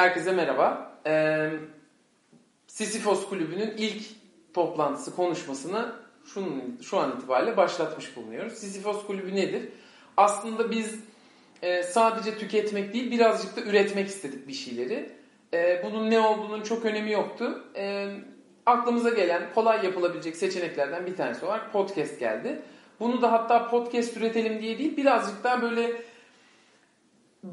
Herkese merhaba. Ee, Sisyphos Kulübü'nün ilk toplantısı konuşmasını şunun, şu an itibariyle başlatmış bulunuyoruz. Sisyphos Kulübü nedir? Aslında biz e, sadece tüketmek değil birazcık da üretmek istedik bir şeyleri. E, bunun ne olduğunun çok önemi yoktu. E, aklımıza gelen kolay yapılabilecek seçeneklerden bir tanesi olarak podcast geldi. Bunu da hatta podcast üretelim diye değil birazcık daha böyle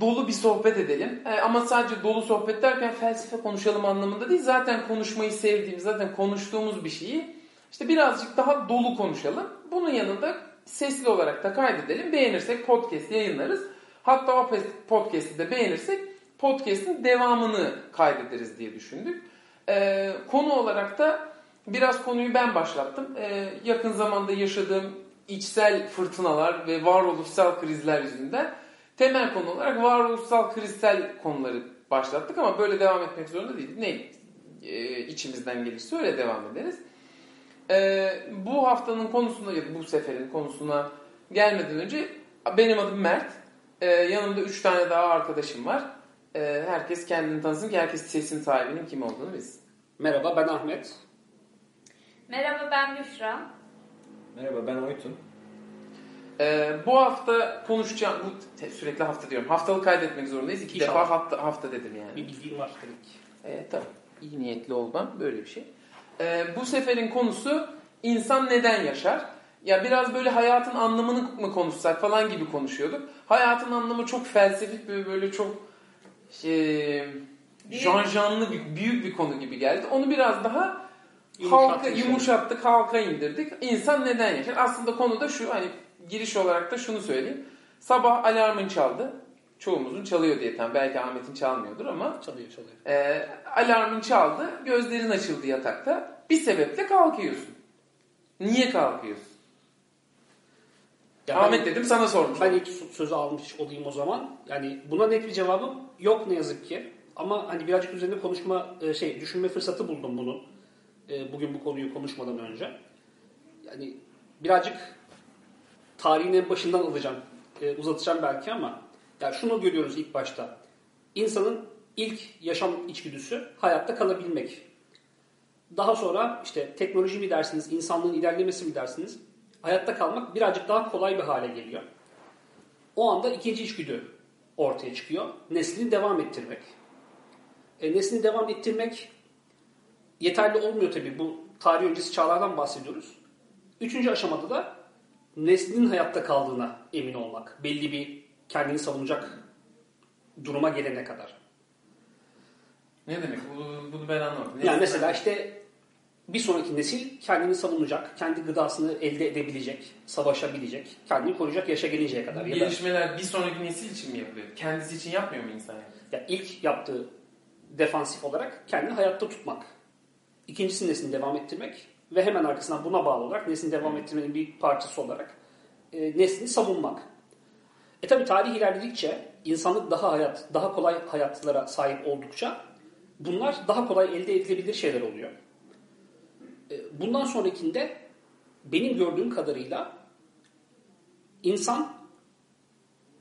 dolu bir sohbet edelim. E, ama sadece dolu sohbet derken felsefe konuşalım anlamında değil. Zaten konuşmayı sevdiğimiz, zaten konuştuğumuz bir şeyi işte birazcık daha dolu konuşalım. Bunun yanında sesli olarak da kaydedelim. Beğenirsek podcast yayınlarız. Hatta o podcast'i de beğenirsek podcast'in devamını kaydederiz diye düşündük. E, konu olarak da biraz konuyu ben başlattım. E, yakın zamanda yaşadığım içsel fırtınalar ve varoluşsal krizler yüzünden temel konu olarak varoluşsal krizsel konuları başlattık ama böyle devam etmek zorunda değil. Ne e, içimizden gelirse öyle devam ederiz. E, bu haftanın konusunda ya bu seferin konusuna gelmeden önce benim adım Mert. E, yanımda üç tane daha arkadaşım var. E, herkes kendini tanısın ki herkes sesin sahibinin kim olduğunu bilsin. Merhaba ben Ahmet. Merhaba ben Büşra. Merhaba ben Oytun. Ee, bu hafta konuşacağım, bu sürekli hafta diyorum. Haftalık kaydetmek zorundayız. İki İnşallah. defa hafta, hafta dedim yani. Bir bildiğim var tabii ki. Evet tabii. İyi niyetli olmam böyle bir şey. Ee, bu seferin konusu insan neden yaşar? Ya biraz böyle hayatın anlamını mı konuşsak falan gibi konuşuyorduk. Hayatın anlamı çok felsefik ve böyle çok şey, janjanlı bir, büyük bir konu gibi geldi. Onu biraz daha halka yumuşattık, halka indirdik. İnsan neden yaşar? Aslında konu da şu hani giriş olarak da şunu söyleyeyim. Sabah alarmın çaldı. Çoğumuzun çalıyor diye tam belki Ahmet'in çalmıyordur ama Çalıyor çalıyor. e, alarmın çaldı, gözlerin açıldı yatakta. Bir sebeple kalkıyorsun. Niye kalkıyorsun? Ya Ahmet dedim sana sormuş. ben ilk sö- sözü almış olayım o zaman. Yani buna net bir cevabım yok ne yazık ki. Ama hani birazcık üzerinde konuşma e, şey düşünme fırsatı buldum bunu. E, Bugün bu konuyu konuşmadan önce. Yani birazcık tarihin en başından alacağım. e, Uzatacağım belki ama ya şunu görüyoruz ilk başta. İnsanın ilk yaşam içgüdüsü hayatta kalabilmek. Daha sonra işte teknoloji mi dersiniz, insanlığın ilerlemesi mi dersiniz? Hayatta kalmak birazcık daha kolay bir hale geliyor. O anda ikinci içgüdü ortaya çıkıyor. Neslini devam ettirmek. E, neslini devam ettirmek yeterli olmuyor tabii. Bu tarih öncesi çağlardan bahsediyoruz. Üçüncü aşamada da neslinin hayatta kaldığına emin olmak. Belli bir kendini savunacak duruma gelene kadar. Ne demek? Bunu, bunu ben anlamadım. Ne Yani mesela işte bir sonraki nesil kendini savunacak, kendi gıdasını elde edebilecek, savaşabilecek, kendini koruyacak yaşa gelinceye kadar. Bu Ya da gelişmeler bir sonraki nesil için mi yapılıyor? Kendisi için yapmıyor mu insan yani? ya ilk yaptığı defansif olarak kendini hayatta tutmak. İkincisi neslini devam ettirmek ve hemen arkasından buna bağlı olarak neslini devam ettirmenin bir parçası olarak e, neslini savunmak. E tabi tarih ilerledikçe insanlık daha hayat, daha kolay hayatlara sahip oldukça bunlar daha kolay elde edilebilir şeyler oluyor. E, bundan sonrakinde benim gördüğüm kadarıyla insan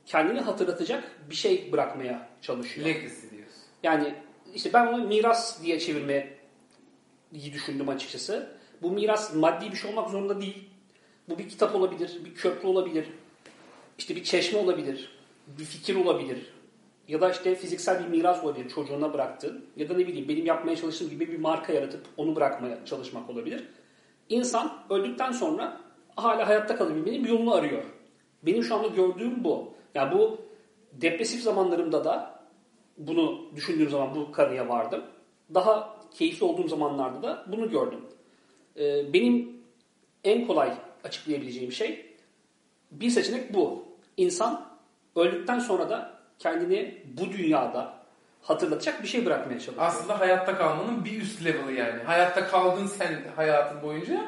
kendini hatırlatacak bir şey bırakmaya çalışıyor. Legacy diyorsun. Yani işte ben onu miras diye çevirmeyi düşündüm açıkçası. Bu miras maddi bir şey olmak zorunda değil. Bu bir kitap olabilir, bir köprü olabilir, işte bir çeşme olabilir, bir fikir olabilir. Ya da işte fiziksel bir miras olabilir çocuğuna bıraktığın. Ya da ne bileyim benim yapmaya çalıştığım gibi bir marka yaratıp onu bırakmaya çalışmak olabilir. İnsan öldükten sonra hala hayatta kalabilmenin bir yolunu arıyor. Benim şu anda gördüğüm bu. Yani bu depresif zamanlarımda da bunu düşündüğüm zaman bu kanıya vardım. Daha keyifli olduğum zamanlarda da bunu gördüm. Ee, benim en kolay açıklayabileceğim şey bir seçenek bu. İnsan öldükten sonra da kendini bu dünyada hatırlatacak bir şey bırakmaya çalışıyor. Aslında hayatta kalmanın bir üst level'ı yani. Hayatta kaldın sen hayatın boyunca.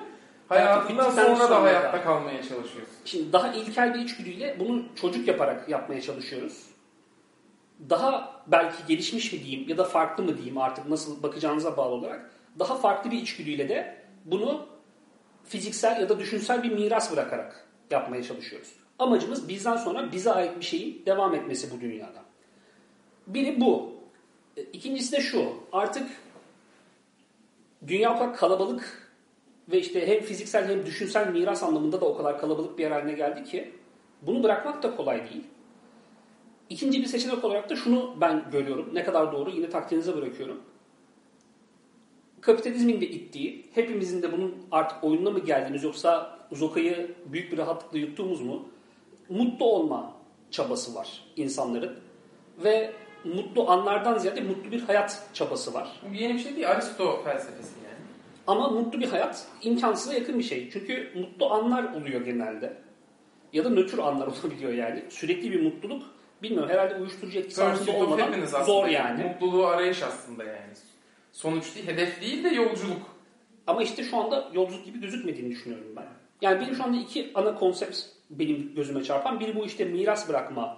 Hayatından bittikten sonra da sonra hayatta da. kalmaya çalışıyorsun. Şimdi daha ilkel bir içgüdüyle bunu çocuk yaparak yapmaya çalışıyoruz. Daha belki gelişmiş mi diyeyim ya da farklı mı diyeyim artık nasıl bakacağınıza bağlı olarak daha farklı bir içgüdüyle de bunu fiziksel ya da düşünsel bir miras bırakarak yapmaya çalışıyoruz. Amacımız bizden sonra bize ait bir şeyin devam etmesi bu dünyada. Biri bu. E, İkincisi de şu. Artık dünya o kadar kalabalık ve işte hem fiziksel hem düşünsel miras anlamında da o kadar kalabalık bir yer haline geldi ki bunu bırakmak da kolay değil. İkinci bir seçenek olarak da şunu ben görüyorum. Ne kadar doğru yine takdirinize bırakıyorum. Kapitalizmin de ittiği, hepimizin de bunun artık oyununa mı geldiğimiz yoksa Zoka'yı büyük bir rahatlıkla yuttuğumuz mu? Mutlu olma çabası var insanların. Ve mutlu anlardan ziyade mutlu bir hayat çabası var. Bu yeni bir şey değil. Aristo felsefesi yani. Ama mutlu bir hayat imkansıza yakın bir şey. Çünkü mutlu anlar oluyor genelde. Ya da nötr anlar olabiliyor yani. Sürekli bir mutluluk bilmiyorum herhalde uyuşturucu etkisi olmadan zor yani. Mutluluğu arayış aslında yani. Sonuç değil, hedef değil de yolculuk. Ama işte şu anda yolculuk gibi gözükmediğini düşünüyorum ben. Yani benim şu anda iki ana konsept benim gözüme çarpan. Biri bu işte miras bırakma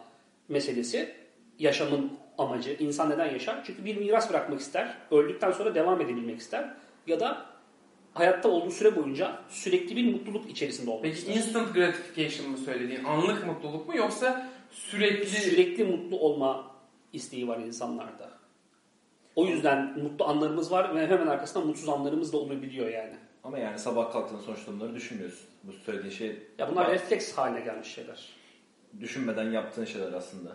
meselesi. Yaşamın amacı. İnsan neden yaşar? Çünkü bir miras bırakmak ister. Öldükten sonra devam edebilmek ister. Ya da hayatta olduğu süre boyunca sürekli bir mutluluk içerisinde olmak Peki ister. instant gratification mı söylediğin? Anlık mutluluk mu yoksa sürekli... Sürekli mutlu olma isteği var insanlarda. O yüzden mutlu anlarımız var ve hemen arkasından mutsuz anlarımız da olabiliyor yani. Ama yani sabah kalktığında sonuçta bunları düşünmüyorsun. Bu söylediğin şey Ya bunlar refleks haline gelmiş şeyler. düşünmeden yaptığın şeyler aslında.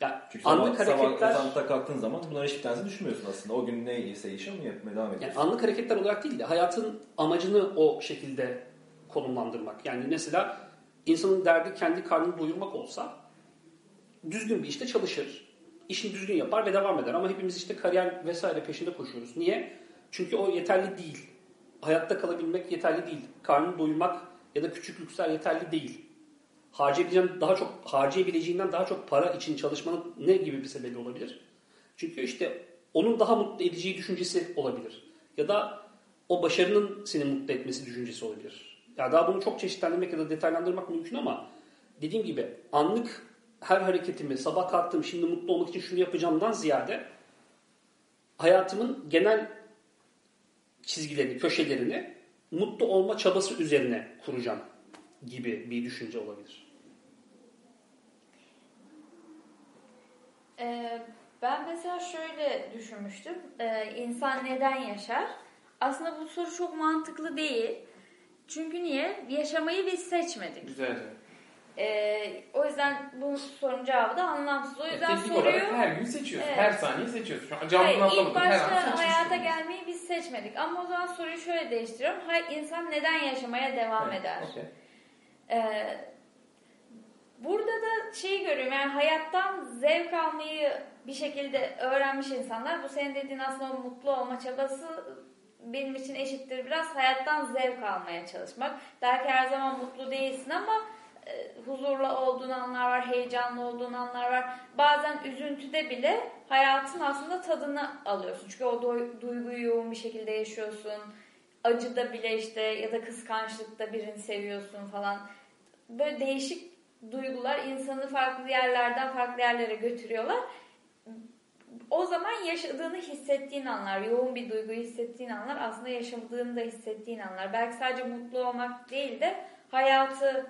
Ya Çünkü anlık sabah, sabah hareketler karanlıkta kalktığın zaman bunların hiçbir tanesini düşünmüyorsun aslında. O gün neyse işe onu yapmaya devam yani ediyorsun. anlık hareketler olarak değil de hayatın amacını o şekilde konumlandırmak. Yani mesela insanın derdi kendi karnını doyurmak olsa düzgün bir işte çalışır. İşini düzgün yapar ve devam eder. Ama hepimiz işte kariyer vesaire peşinde koşuyoruz. Niye? Çünkü o yeterli değil. Hayatta kalabilmek yeterli değil. Karnını doyurmak ya da küçük lüksler yeterli değil. Harcayabileceğin daha çok harcayabileceğinden daha çok para için çalışmanın ne gibi bir sebebi olabilir? Çünkü işte onun daha mutlu edeceği düşüncesi olabilir. Ya da o başarının seni mutlu etmesi düşüncesi olabilir. Ya daha bunu çok çeşitlendirmek ya da detaylandırmak mümkün ama dediğim gibi anlık her hareketimi sabah kalktım şimdi mutlu olmak için şunu yapacağımdan ziyade hayatımın genel çizgilerini, köşelerini mutlu olma çabası üzerine kuracağım gibi bir düşünce olabilir. Ee, ben mesela şöyle düşünmüştüm. Ee, insan neden yaşar? Aslında bu soru çok mantıklı değil. Çünkü niye? Yaşamayı biz seçmedik. Güzel Ee, o yüzden bu sorunun cevabı da anlamsız. O yüzden Teknik soruyu... olarak her gün seçiyorsun. Evet. Her saniye seçiyorsun. Şu an Hayır, ilk başta hayata gelmeyi biz seçmedik. Ama o zaman soruyu şöyle değiştiriyorum. Hayır, insan neden yaşamaya devam Evet, eder? okey. Ee, burada da şeyi görüyorum yani hayattan zevk almayı bir şekilde öğrenmiş insanlar. Bu senin dediğin aslında o mutlu olma çabası benim için eşittir biraz hayattan zevk almaya çalışmak. Belki her zaman mutlu değilsin ama e, huzurlu olduğun anlar var, heyecanlı olduğun anlar var. Bazen üzüntüde bile hayatın aslında tadını alıyorsun. Çünkü o duyguyu yoğun bir şekilde yaşıyorsun. Acıda bile işte ya da kıskançlıkta birini seviyorsun falan. Böyle değişik duygular insanı farklı yerlerden farklı yerlere götürüyorlar. O zaman yaşadığını hissettiğin anlar, yoğun bir duyguyu hissettiğin anlar aslında yaşadığını da hissettiğin anlar. Belki sadece mutlu olmak değil de hayatı,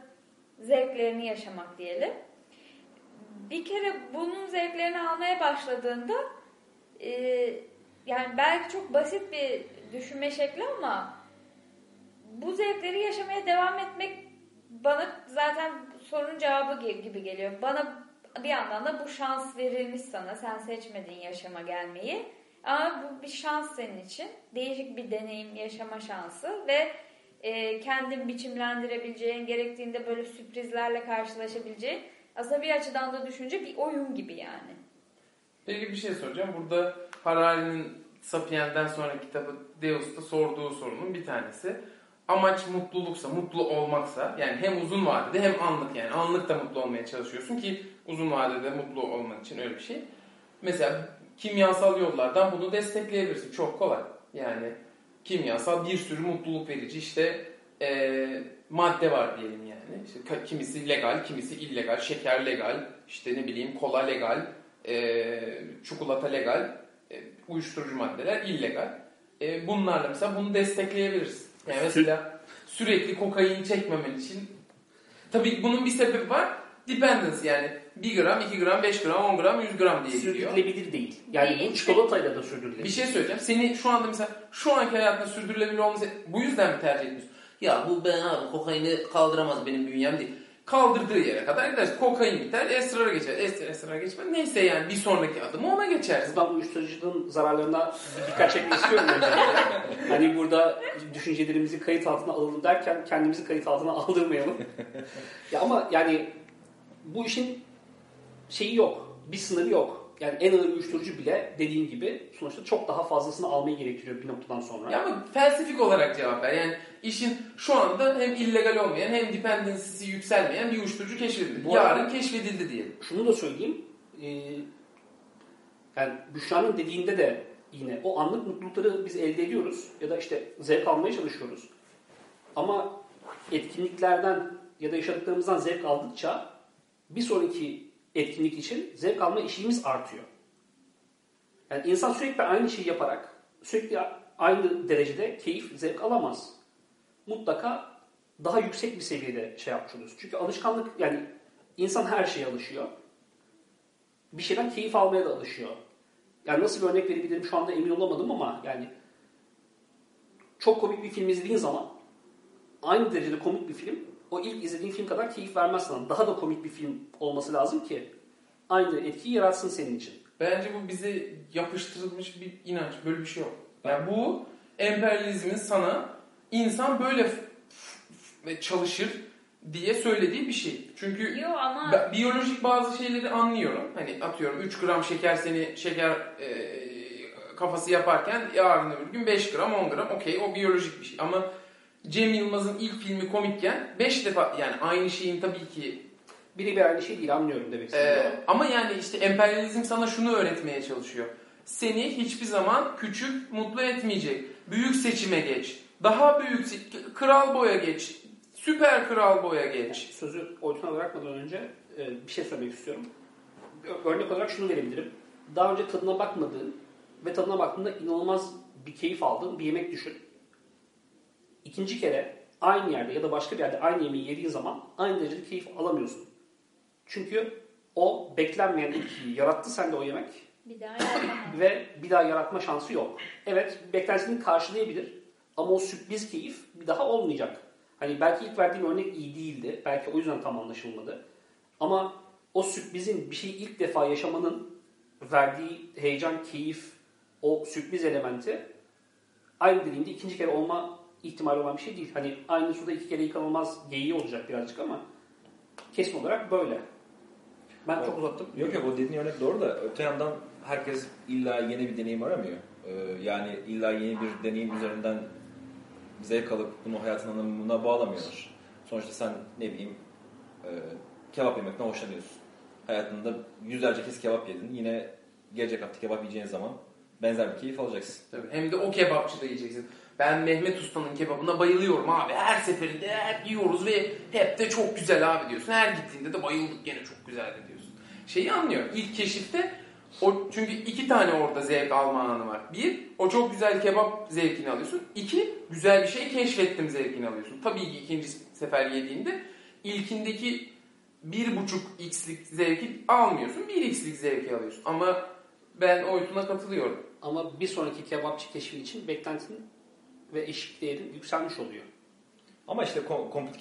zevklerini yaşamak diyelim. Bir kere bunun zevklerini almaya başladığında e, yani belki çok basit bir düşünme şekli ama bu zevkleri yaşamaya devam etmek bana zaten sorunun cevabı gi- gibi geliyor. Bana bir yandan da bu şans verilmiş sana. Sen seçmedin yaşama gelmeyi. Ama bu bir şans senin için. Değişik bir deneyim, yaşama şansı ve e, kendin biçimlendirebileceğin, gerektiğinde böyle sürprizlerle karşılaşabileceğin aslında bir açıdan da düşünce bir oyun gibi yani. Peki bir şey soracağım. Burada Harari'nin Sapiens'den sonra kitabı Deus'ta sorduğu sorunun bir tanesi. Amaç mutluluksa, mutlu olmaksa yani hem uzun vadede hem anlık yani anlık da mutlu olmaya çalışıyorsun ki uzun vadede mutlu olmak için öyle bir şey. Mesela kimyasal yollardan bunu destekleyebilirsin. Çok kolay. Yani kimyasal bir sürü mutluluk verici işte eee, madde var diyelim yani. İşte kimisi legal, kimisi illegal. Şeker legal, işte ne bileyim kola legal, eee, çikolata legal, e, uyuşturucu maddeler illegal. E, bunlarla mesela bunu destekleyebiliriz. Yani mesela sürekli kokain çekmemen için tabii bunun bir sebebi var. Dependence yani 1 gram, 2 gram, 5 gram, 10 gram, 100 gram diye gidiyor. Sürdürülebilir değil. Yani Değil. bu çikolatayla da sürdürülebilir. Bir şey söyleyeceğim. Seni şu anda mesela şu anki hayatında sürdürülebilir olması bu yüzden mi tercih ediyorsun? Ya bu ben abi kokaini kaldıramaz benim bünyem değil. Kaldırdığı yere kadar gidersin. Kokain biter, esrara geçer. Esrar, esrara geçmez. Neyse yani bir sonraki adımı ona geçersin. Ben uyuşturucunun zararlarına bir- birkaç çekmek istiyorum hani burada düşüncelerimizi kayıt altına alalım derken kendimizi kayıt altına aldırmayalım. ya ama yani bu işin şeyi yok. Bir sınırı yok. Yani en ağır uyuşturucu bile dediğim gibi sonuçta çok daha fazlasını almayı gerektiriyor bir noktadan sonra. Ya ama felsefik olarak cevap ver. Yani işin şu anda hem illegal olmayan hem dependency'si yükselmeyen bir uyuşturucu keşfedildi. Bu arada- Yarın keşfedildi diyelim. Şunu da söyleyeyim. Ee, yani Büşra'nın dediğinde de yine o anlık mutlulukları biz elde ediyoruz ya da işte zevk almaya çalışıyoruz. Ama etkinliklerden ya da yaşadıklarımızdan zevk aldıkça bir sonraki etkinlik için zevk alma eşiğimiz artıyor. Yani insan sürekli aynı şeyi yaparak sürekli aynı derecede keyif, zevk alamaz. Mutlaka daha yüksek bir seviyede şey yapmış oluyoruz. Çünkü alışkanlık yani insan her şeye alışıyor. Bir şeyden keyif almaya da alışıyor. Yani nasıl bir örnek verebilirim şu anda emin olamadım ama yani çok komik bir film izlediğin zaman aynı derecede komik bir film o ilk izlediğin film kadar keyif vermez sana. Daha da komik bir film olması lazım ki aynı etkiyi yaratsın senin için. Bence bu bize yapıştırılmış bir inanç. Böyle bir şey yok. Yani bu emperyalizmin sana insan böyle çalışır diye söylediği bir şey. Çünkü Yo ama biyolojik bazı şeyleri anlıyorum. Hani atıyorum 3 gram şeker seni şeker e, kafası yaparken yarın öbür gün 5 gram 10 gram okey o biyolojik bir şey. Ama Cem Yılmaz'ın ilk filmi komikken 5 defa yani aynı şeyin tabii ki Biri bir aynı şey değil anlıyorum demek istediğimi. ee, ama yani işte emperyalizm sana şunu öğretmeye çalışıyor. Seni hiçbir zaman küçük mutlu etmeyecek. Büyük seçime geç. Daha büyük kral boya geç. Süper kral boya geç. Sözü Oytun'a bırakmadan önce e, bir şey söylemek istiyorum. Örnek olarak şunu verebilirim. Daha önce tadına bakmadığın ve tadına baktığında inanılmaz bir keyif aldığın bir yemek düşün. İkinci kere aynı yerde ya da başka bir yerde aynı yemeği yediğin zaman aynı derecede keyif alamıyorsun. Çünkü o beklenmeyen etkiyi yarattı sende o yemek bir daha yapamam. ve bir daha yaratma şansı yok. Evet beklentisini karşılayabilir ama o sürpriz keyif bir daha olmayacak. Hani belki ilk verdiğim örnek iyi değildi. Belki o yüzden tam anlaşılmadı. Ama o sürprizin bir şeyi ilk defa yaşamanın verdiği heyecan, keyif, o sürpriz elementi aynı dediğimde ikinci kere olma ihtimali olan bir şey değil. Hani aynı suda iki kere yıkanılmaz geyiği olacak birazcık ama kesin olarak böyle. Ben çok uzattım. Yok yok o dediğin örnek doğru da öte yandan herkes illa yeni bir deneyim aramıyor. Ee, yani illa yeni bir deneyim üzerinden zevk alıp bunu hayatın anlamına bağlamıyorlar. Sonuçta sen ne bileyim e, kebap yemekten hoşlanıyorsun. Hayatında yüzlerce kez kebap yedin. Yine gelecek hafta kebap yiyeceğin zaman benzer bir keyif alacaksın. Tabii. Hem de o kebapçıda yiyeceksin. Ben Mehmet Usta'nın kebabına bayılıyorum abi. Her seferinde hep yiyoruz ve hep de çok güzel abi diyorsun. Her gittiğinde de bayıldık gene çok güzeldi diyorsun. Şeyi anlıyorum. İlk keşifte o çünkü iki tane orada zevk alma anı var. Bir, o çok güzel kebap zevkini alıyorsun. İki, güzel bir şey keşfettim zevkini alıyorsun. Tabii ki ikinci sefer yediğinde ilkindeki bir buçuk x'lik zevki almıyorsun. Bir x'lik zevki alıyorsun. Ama ben Oytun'a katılıyorum. Ama bir sonraki kebapçı keşfi için beklentinin ve eşik değerin yükselmiş oluyor. Ama işte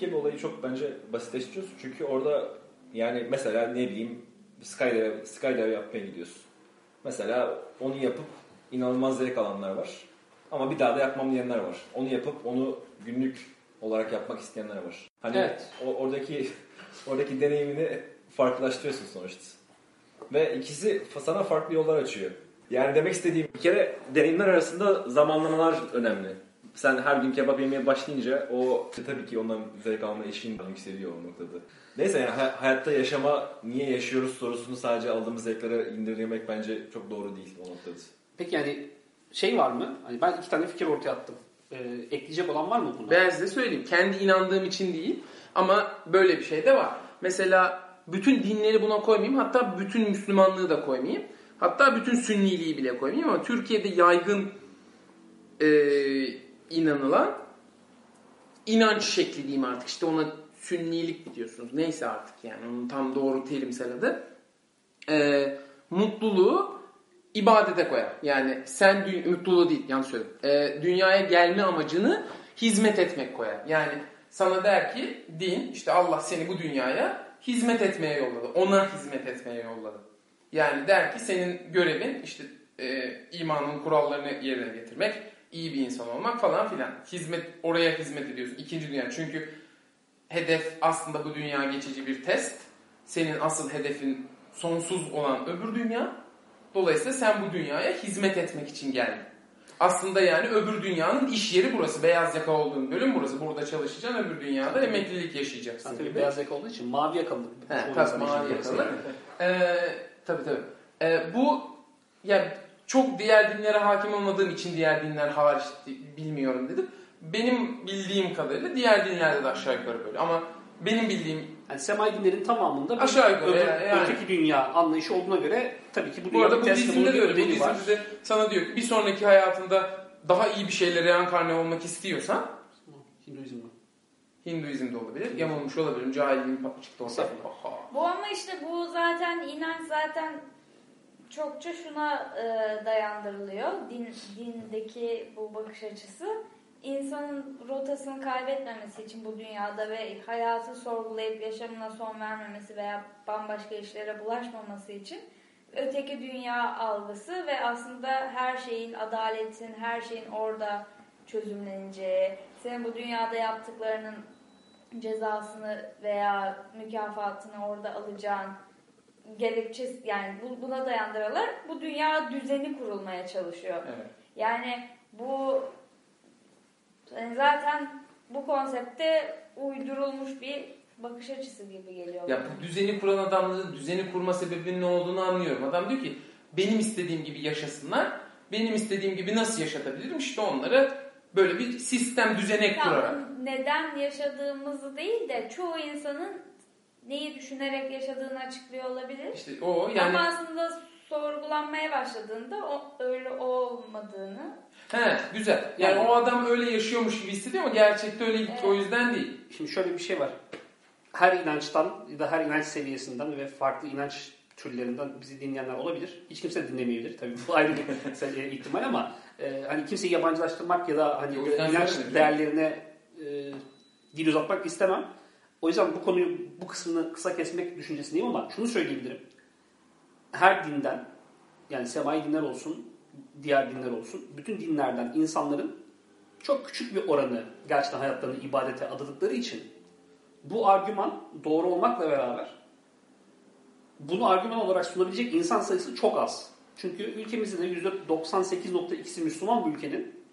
bir olayı çok bence basitleştiriyorsun. Çünkü orada yani mesela ne bileyim skydive, skydive yapmaya gidiyorsun. Mesela onu yapıp inanılmaz zevk alanlar var. Ama bir daha da yapmam diyenler var. Onu yapıp onu günlük olarak yapmak isteyenler var. Hani Evet. o, oradaki oradaki deneyimini farklılaştırıyorsun sonuçta. Ve ikisi sana farklı yollar açıyor. Yani demek istediğim bir kere deneyimler arasında zamanlamalar önemli. Sen her gün kebap yemeye başlayınca o tabii ki ondan zevk alma eşiğin yükseliyor o noktada. Neyse yani hay- hayatta yaşama niye yaşıyoruz sorusunu sadece aldığımız zevklere indirgemek bence çok doğru değil o noktada. Peki yani şey var mı? Hani ben iki tane fikir ortaya attım. Ee, ekleyecek olan var mı buna? Ben size söyleyeyim. Kendi inandığım için değil ama böyle bir şey de var. Mesela bütün dinleri buna koymayayım. Hatta bütün Müslümanlığı da koymayayım. Hatta bütün Sünniliği bile koymayayım ama Türkiye'de yaygın e, inanılan inanç şekli diyeyim artık. İşte ona sünnilik mi diyorsunuz? Neyse artık yani onun tam doğru terimsel adı. Ee, mutluluğu ibadete koyar. Yani sen mutluluğu değil yanlış söyledim. Ee, dünyaya gelme amacını hizmet etmek koyar. Yani sana der ki din işte Allah seni bu dünyaya hizmet etmeye yolladı. Ona hizmet etmeye yolladı. Yani der ki senin görevin işte e, imanın kurallarını yerine getirmek, iyi bir insan olmak falan filan. Hizmet oraya hizmet ediyorsun. İkinci dünya. Çünkü hedef aslında bu dünya geçici bir test. Senin asıl hedefin sonsuz olan öbür dünya. Dolayısıyla sen bu dünyaya hizmet etmek için geldin. Aslında yani öbür dünyanın iş yeri burası. Beyaz yaka olduğun bölüm burası. Burada çalışacaksın, öbür dünyada emeklilik yaşayacaksın. Sen tabii beyaz yaka olduğu için mavi yakalı. He, Çoğu tabii mavi yakalı. Ee, tabii tabii. Ee, bu yani çok diğer dinlere hakim olmadığım için diğer dinler hariç bilmiyorum dedim. Benim bildiğim kadarıyla diğer dinlerde de aşağı yukarı böyle. Ama benim bildiğim Yani semai dinlerin tamamında bir Aşağı yukarı öbür- yani- yani. öteki dünya anlayışı olduğuna göre tabii ki bu bu arada Budizm'de de bir öyle. var. Budizm'de de sana diyor ki bir sonraki hayatında daha iyi bir şeylere reenkarne olmak istiyorsan Hinduizm'de. Hinduizm'de olabilir, yamulmuş olabilirim, cahilliğim çıktı. Aha. Bu ama işte bu zaten inanç zaten çokça şuna e, dayandırılıyor. Din, dindeki bu bakış açısı insanın rotasını kaybetmemesi için bu dünyada ve hayatı sorgulayıp yaşamına son vermemesi veya bambaşka işlere bulaşmaması için öteki dünya algısı ve aslında her şeyin adaletin, her şeyin orada çözümleneceği, senin bu dünyada yaptıklarının cezasını veya mükafatını orada alacağın gerekçesi yani bu- buna dayandırarak bu dünya düzeni kurulmaya çalışıyor. Evet. Yani bu yani zaten bu konsepte uydurulmuş bir bakış açısı gibi geliyor. Ya bu düzeni kuran adamların düzeni kurma sebebinin ne olduğunu anlıyorum. Adam diyor ki benim istediğim gibi yaşasınlar. Benim istediğim gibi nasıl yaşatabilirim? İşte onları böyle bir sistem düzenek Tamam, kurarak. neden yaşadığımızı değil de çoğu insanın neyi düşünerek yaşadığını açıklıyor olabilir. İşte o yani Ama aslında sorgulanmaya başladığında o, öyle olmadığını he güzel. Yani Yani- o adam öyle yaşıyormuş gibi hissediyor ama gerçekte öyle Evet. o yüzden değil. Şimdi şöyle bir şey var. Her inançtan ya da her inanç seviyesinden ve farklı inanç türlerinden bizi dinleyenler olabilir. Hiç kimse dinlemeyebilir tabii. Bu ayrı bir ihtimal ama e, hani kimseyi yabancılaştırmak ya da hani inanç değerlerine e, dil uzatmak istemem. O yüzden bu konuyu bu kısmını kısa kesmek düşüncesindeyim ama şunu söyleyebilirim. Her dinden yani semai dinler olsun, diğer dinler olsun, bütün dinlerden insanların çok küçük bir oranı gerçekten hayatlarını ibadete adadıkları için bu argüman doğru olmakla beraber bunu argüman olarak sunabilecek insan sayısı çok az. Çünkü ülkemizde de %98.2'si Müslüman bir ülkenin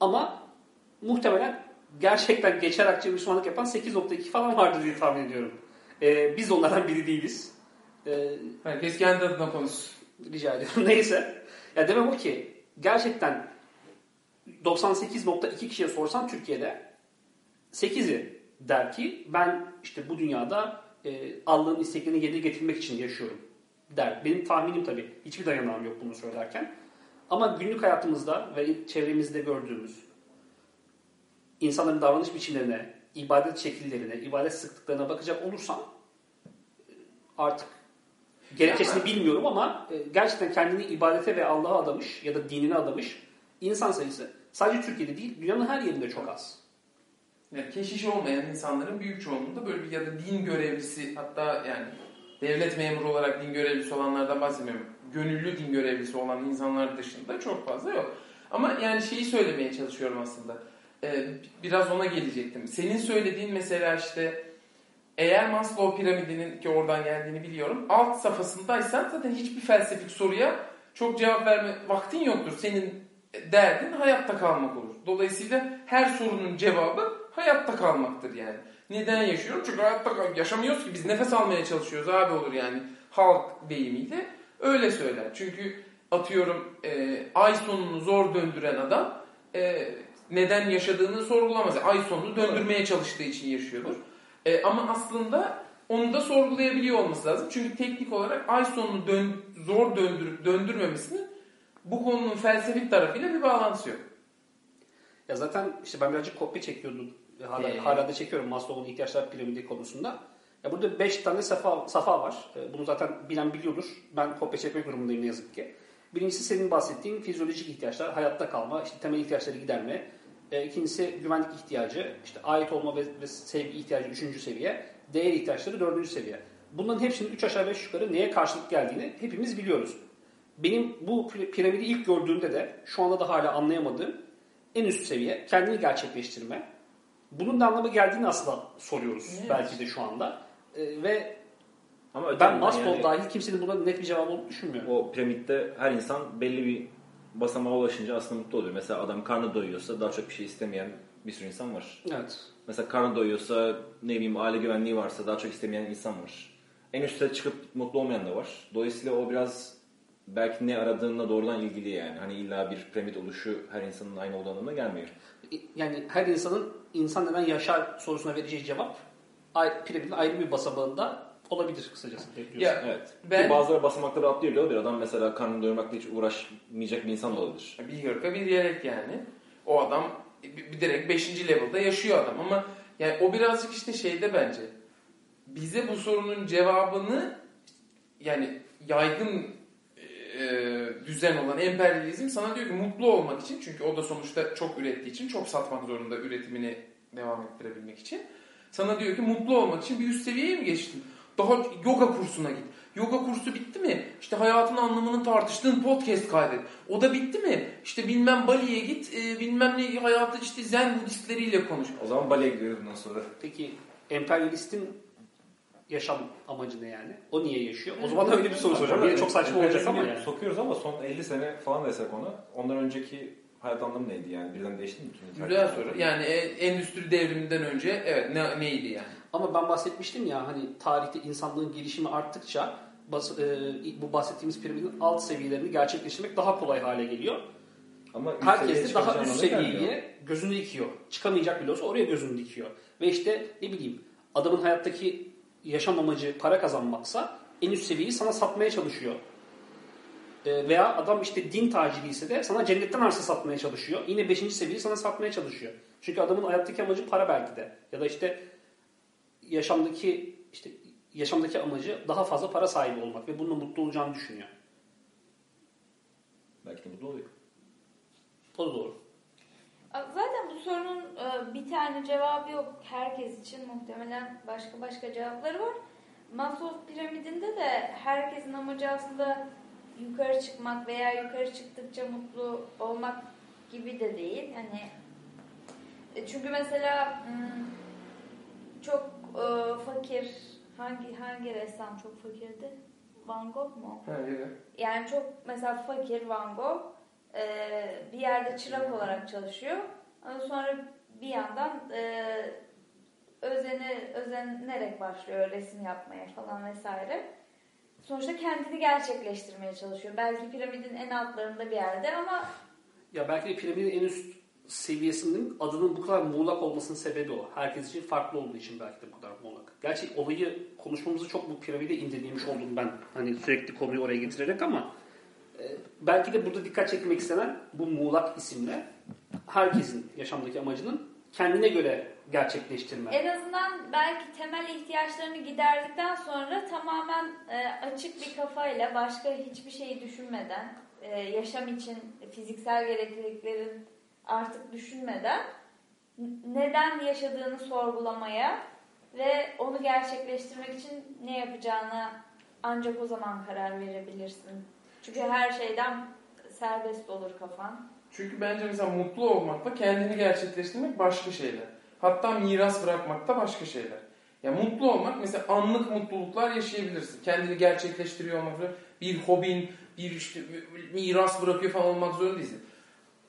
ama muhtemelen gerçekten geçer akçe Müslümanlık yapan 8.2 falan vardır diye tahmin ediyorum. Ee, biz onlardan biri değiliz. Ee, Herkes kendi adına konuşsun. Rica ediyorum. Neyse. Ya demem o ki gerçekten 98.2 kişiye sorsan Türkiye'de 8'i der ki ben işte bu dünyada e, Allah'ın isteklerini yerine getirmek için yaşıyorum der. Benim tahminim tabii. Hiçbir dayanağım yok bunu söylerken. Ama günlük hayatımızda ve çevremizde gördüğümüz insanların davranış biçimlerine, ibadet şekillerine, ibadet sıklıklarına bakacak olursam artık gerekçesini bilmiyorum ama e, gerçekten kendini ibadete ve Allah'a adamış ya da dinine adamış insan sayısı sadece Türkiye'de değil dünyanın her yerinde çok az. Yani keşiş olmayan insanların büyük çoğunluğunda böyle bir ya da din görevlisi hatta yani devlet memuru olarak din görevlisi olanlardan bahsetmiyorum. Gönüllü din görevlisi olan insanlar dışında çok fazla yok. Ama yani şeyi söylemeye çalışıyorum aslında. Ee, biraz ona gelecektim. Senin söylediğin mesela işte eğer Maslow piramidinin ki oradan geldiğini biliyorum. Alt safhasındaysan zaten hiçbir felsefik soruya çok cevap verme vaktin yoktur. Senin derdin hayatta kalmak olur. Dolayısıyla her sorunun cevabı hayatta kalmaktır yani. Neden yaşıyorum? Çünkü hayatta yaşamıyoruz ki biz nefes almaya çalışıyoruz abi olur yani halk deyimiyle. Öyle söyler. Çünkü atıyorum e, ay sonunu zor döndüren adam e, neden yaşadığını sorgulamaz. Ay sonunu döndürmeye çalıştığı için yaşıyordur. E, ama aslında onu da sorgulayabiliyor olması lazım. Çünkü teknik olarak ay sonunu dön, zor döndürüp döndürmemesinin bu konunun felsefik tarafıyla bir bağlantısı yok. Ya zaten işte ben birazcık kopya çekiyordum hala, Ee? hala da çekiyorum Maslow'un ihtiyaçlar piramidi konusunda. Ya burada 5 tane safa, safa var. E, Bunu zaten bilen biliyordur. Ben kopya çekmek durumundayım ne yazık ki. Birincisi senin bahsettiğin fizyolojik ihtiyaçlar, hayatta kalma, işte temel ihtiyaçları giderme. E, İkincisi güvenlik ihtiyacı, işte ait olma ve, ve sevgi ihtiyacı üçüncü seviye. Değer ihtiyaçları dördüncü seviye. Bunların hepsinin 3 aşağı 5 yukarı neye karşılık geldiğini hepimiz biliyoruz. Benim bu pir- piramidi ilk gördüğümde de şu anda da hala anlayamadığım en üst seviye kendini gerçekleştirme. Bunun da anlamı geldiğini aslında soruyoruz Evet. belki de şu anda. E, ve Ama ben Maslow yani dahil kimsenin buna net bir cevap olduğunu düşünmüyorum. o piramitte her insan belli bir basamağa ulaşınca aslında mutlu oluyor. Mesela adam karnı doyuyorsa daha çok bir şey istemeyen bir sürü insan var. Evet. Mesela karnı doyuyorsa ne bileyim aile güvenliği varsa daha çok istemeyen insan var. En üste çıkıp mutlu olmayan da var. Dolayısıyla o biraz belki ne aradığınla doğrudan ilgili yani. Hani illa bir piramit oluşu her insanın aynı olduğu anlamına gelmiyor. Yani her insanın insan neden yaşar sorusuna vereceği cevap piramidin ayrı bir basamağında olabilir kısacası. Ya Evet. Ben- bazıları basamakları atlıyor bile olabilir. Adam mesela karnını doyurmakla hiç uğraşmayacak bir insan da olabilir. Bir hırka bir yelek yani. O adam bir, bir direkt 5. level'da yaşıyor adam ama yani o birazcık işte şeyde bence. Bize bu sorunun cevabını yani yaygın e, düzen olan emperyalizm sana diyor ki mutlu olmak için çünkü o da sonuçta çok ürettiği için çok satmak zorunda üretimini devam ettirebilmek için. Sana diyor ki mutlu olmak için bir üst seviyeye mi geçtin? Daha yoga kursuna git. Yoga kursu bitti mi? İşte hayatın anlamını tartıştığın podcast kaydet. O da bitti mi? İşte bilmem Bali'ye git, e, bilmem ne hayatı işte Zen Budistleriyle konuş. O zaman Bali'ye gidiyoruz bundan sonra. Peki emperyalistin yaşam amacı ne yani? O niye yaşıyor? O zaman da öyle bir soru soracağım. Yine çok saçma olacak ama yani. Sokuyoruz ama son 50 sene falan desek ona. Ondan önceki hayat anlamı neydi yani? Birden değişti mi? Güzel soru. Yani e, endüstri devriminden önce evet ne, neydi yani? Ama ben bahsetmiştim ya hani tarihte insanlığın gelişimi arttıkça bas- e, bu bahsettiğimiz piramidin alt seviyelerini gerçekleştirmek daha kolay hale geliyor. Ama Herkes de daha üst seviyeye gözünü dikiyor. Çıkamayacak bile olsa oraya gözünü dikiyor. Ve işte ne bileyim adamın hayattaki yaşam amacı para kazanmaksa en üst seviyeyi sana satmaya çalışıyor. Ee, veya adam işte din taciri ise de sana cennetten arsa satmaya çalışıyor. Yine 5. seviyeyi sana satmaya çalışıyor. Çünkü adamın hayattaki amacı para belki de. Ya da işte yaşamdaki işte yaşamdaki amacı daha fazla para sahibi olmak ve bununla mutlu olacağını düşünüyor. Belki de mutlu oluyor. O da doğru. Zaten bu sorunun e, bir tane cevabı yok. Herkes için muhtemelen başka başka cevapları var. Maslow piramidinde de herkesin amacı aslında yukarı çıkmak veya yukarı çıktıkça mutlu olmak gibi de değil. Yani e, çünkü mesela hmm, çok e, fakir hangi hangi ressam çok fakirdi? Van Gogh mu? Evet. Yani çok mesela fakir Van Gogh e, bir yerde çırak olarak çalışıyor. Ama sonra bir yandan e, özeni, özenerek başlıyor resim yapmaya falan vesaire. Sonuçta kendini gerçekleştirmeye çalışıyor. Belki piramidin en altlarında bir yerde ama Ya belki de piramidin en üst seviyesinin adının bu kadar muğlak olmasının sebebi o. Herkes için farklı olduğu için belki de bu kadar muğlak. Gerçi olayı konuşmamızı çok bu piramide indirgemiş oldum ben. Hani sürekli konuyu oraya getirerek ama e, belki de burada dikkat çekmek istenen bu muğlak isimle herkesin yaşamdaki amacının kendine göre gerçekleştirme. en azından belki temel ihtiyaçlarını giderdikten sonra tamamen e, açık bir kafayla başka hiçbir şeyi düşünmeden e, yaşam için fiziksel gerekliliklerin artık düşünmeden neden yaşadığını sorgulamaya ve onu gerçekleştirmek için ne yapacağına ancak o zaman karar verebilirsin. Çünkü her şeyden serbest olur kafan. Çünkü bence mesela mutlu olmakla kendini gerçekleştirmek başka şeyler. Hatta miras bırakmak da başka şeyler. Ya mutlu olmak mesela anlık mutluluklar yaşayabilirsin. Kendini gerçekleştiriyor olmak zorunda. Bir hobin, bir işte miras bırakıyor falan olmak zorunda değilsin.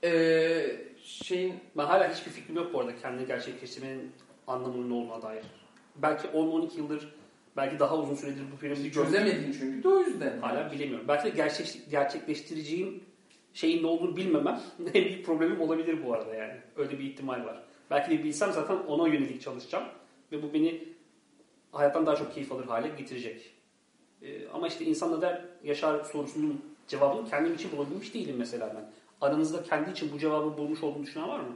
Ee, şeyin Ben hala hiçbir fikrim yok bu arada kendini gerçekleştirmenin anlamının ne olduğuna dair. Belki 10-12 yıldır, belki daha uzun süredir bu piramidi gördüm. çözemediğin çünkü de o yüzden. Hala bilemiyorum. Belki de gerçek, gerçekleştireceğim şeyin ne olduğunu bilmemem en büyük problemim olabilir bu arada yani. Öyle bir ihtimal var. Belki de bilsem zaten ona yönelik çalışacağım. Ve bu beni hayattan daha çok keyif alır hale getirecek. Ee, ama işte insan neden yaşar sorusunun cevabını kendim için bulabilmiş değilim mesela ben. Aranızda kendi için bu cevabı bulmuş olduğunu düşünen var mı?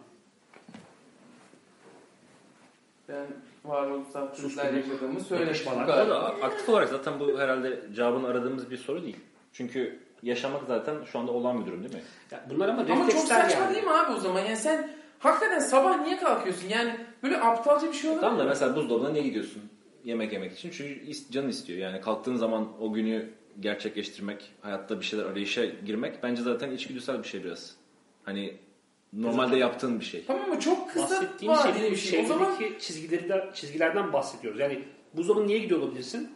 Ben varoluşsal krizler yaşadığımı söylemiştim. da aktif olarak zaten bu herhalde cevabını aradığımız bir soru değil. Çünkü yaşamak zaten şu anda olan bir durum değil mi? Ya bunlar ama Ama çok saçma yani. değil mi abi o zaman? Yani sen hakikaten sabah niye kalkıyorsun? Yani böyle aptalca bir şey olur Tamam da mesela buzdolabına niye gidiyorsun? Yemek yemek için. Çünkü canın istiyor. Yani kalktığın zaman o günü gerçekleştirmek, hayatta bir şeyler arayışa girmek bence zaten içgüdüsel bir şey biraz. Hani normalde yaptığın bir şey. Tamam ama çok kısa Bahsettiğim şey, bir şey. O zaman çizgilerden, çizgilerden bahsediyoruz. Yani buzdolabına niye gidiyor olabilirsin?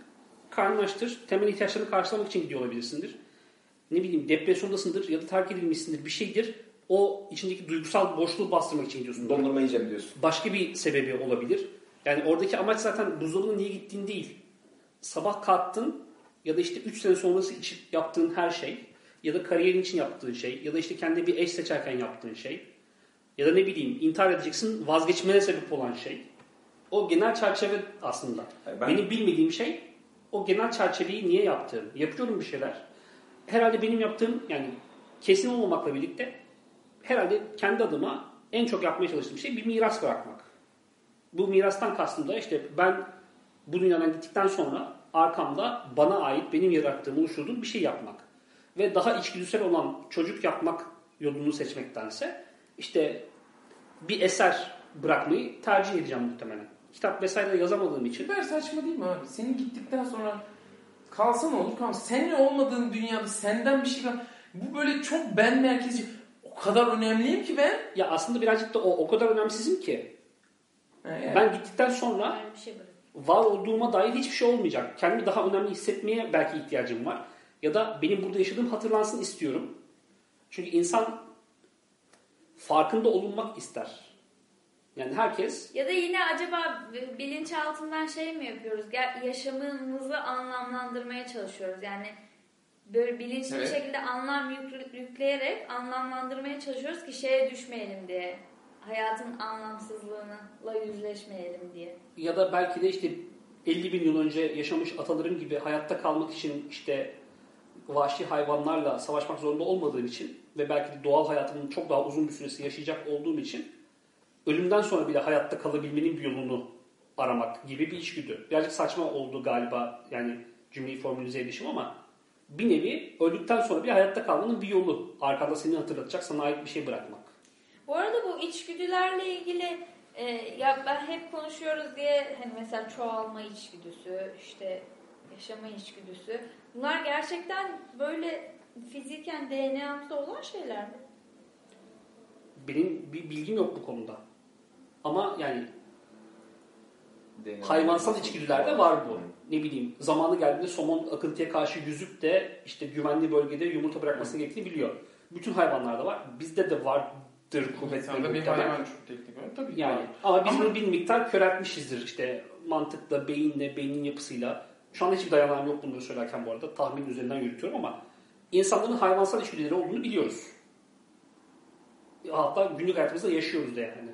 Karnın açtır, temel ihtiyaçlarını karşılamak için gidiyor olabilirsindir. Ne bileyim depresyondasındır ya da terk edilmişsindir bir şeydir. O içindeki duygusal boşluğu bastırmak için gidiyorsun. Dondurma yiyeceğim diyorsun. Başka bir sebebi olabilir. Yani oradaki amaç zaten buzdolabına niye gittiğin değil. Sabah kalktın ya da işte 3 sene sonrası için yaptığın her şey ya da kariyerin için yaptığın şey ya da işte kendine bir eş seçerken yaptığın şey ya da ne bileyim intihar edeceksin vazgeçmene sebep olan şey. O genel çerçeve aslında. Yani ben- Benim bilmediğim şey o genel çerçeveyi niye yaptığım. Yapıyorum bir şeyler. Herhalde benim yaptığım yani kesin olmamakla birlikte herhalde kendi adıma en çok yapmaya çalıştığım şey bir miras bırakmak. Bu mirastan kastım da işte ben bu dünyadan gittikten sonra arkamda bana ait benim yarattığım, oluşturduğum bir şey yapmak. Ve daha içgüdüsel olan çocuk yapmak yolunu seçmektense işte bir eser bırakmayı tercih edeceğim muhtemelen. Kitap vesaire yazamadığım için süper saçma değil mi abi? Senin gittikten sonra kalsa ne olur kalmasa. Senin olmadığın dünyada senden bir şey. Bu böyle çok ben merkezi. O kadar önemliyim ki ben. ya aslında birazcık da o o kadar önemsizim ki Yani ben gittikten sonra şey var olduğuma dair hiçbir şey olmayacak. Kendimi daha önemli hissetmeye belki ihtiyacım var. Ya da benim burada yaşadığım hatırlansın istiyorum. Çünkü insan farkında olunmak ister. Yani herkes Ya da yine acaba bilinçaltından şey mi yapıyoruz? Yaşamımızı anlamlandırmaya çalışıyoruz. Yani böyle bilinçli Evet. bir şekilde anlam yük- yükleyerek anlamlandırmaya çalışıyoruz ki şeye düşmeyelim diye. Hayatın anlamsızlığıyla yüzleşmeyelim diye. ya da belki de işte 50 bin yıl önce yaşamış atalarım gibi hayatta kalmak için işte vahşi hayvanlarla savaşmak zorunda olmadığım için ve belki de doğal hayatımın çok daha uzun bir süresi yaşayacak olduğum için ölümden sonra bile hayatta kalabilmenin bir yolunu aramak gibi bir içgüdü. Birazcık saçma oldu galiba yani cümleyi formülize edişim ama bir nevi öldükten sonra bir hayatta kalmanın bir yolu. Arkanda seni hatırlatacak, sana ait bir şey bırakmak. Bu arada bu içgüdülerle ilgili e, ya ben hep konuşuyoruz diye hani mesela çoğalma içgüdüsü, işte yaşama içgüdüsü. Bunlar gerçekten böyle fiziken DNA'mızda olan şeyler mi? Benim bir bilgim yok bu konuda. Ama yani DNA. hayvansal içgüdülerde var bu. Ne bileyim zamanı geldiğinde somon akıntıya karşı yüzüp de işte güvenli bölgede yumurta bırakmasını gerektiğini biliyor. Bütün hayvanlarda var. Bizde de vardır kuvvetli İnsanda bir hayvan çok teknik olarak tabii Yani var. ama biz Ama- bunu bir miktar köreltmişizdir işte mantıkla, beyinle, beynin yapısıyla. Şu anda hiçbir dayanağım yok bunları söylerken bu arada. Tahmin üzerinden yürütüyorum ama insanların hayvansal içgüdüleri olduğunu biliyoruz. Hatta günlük hayatımızda yaşıyoruz da yani.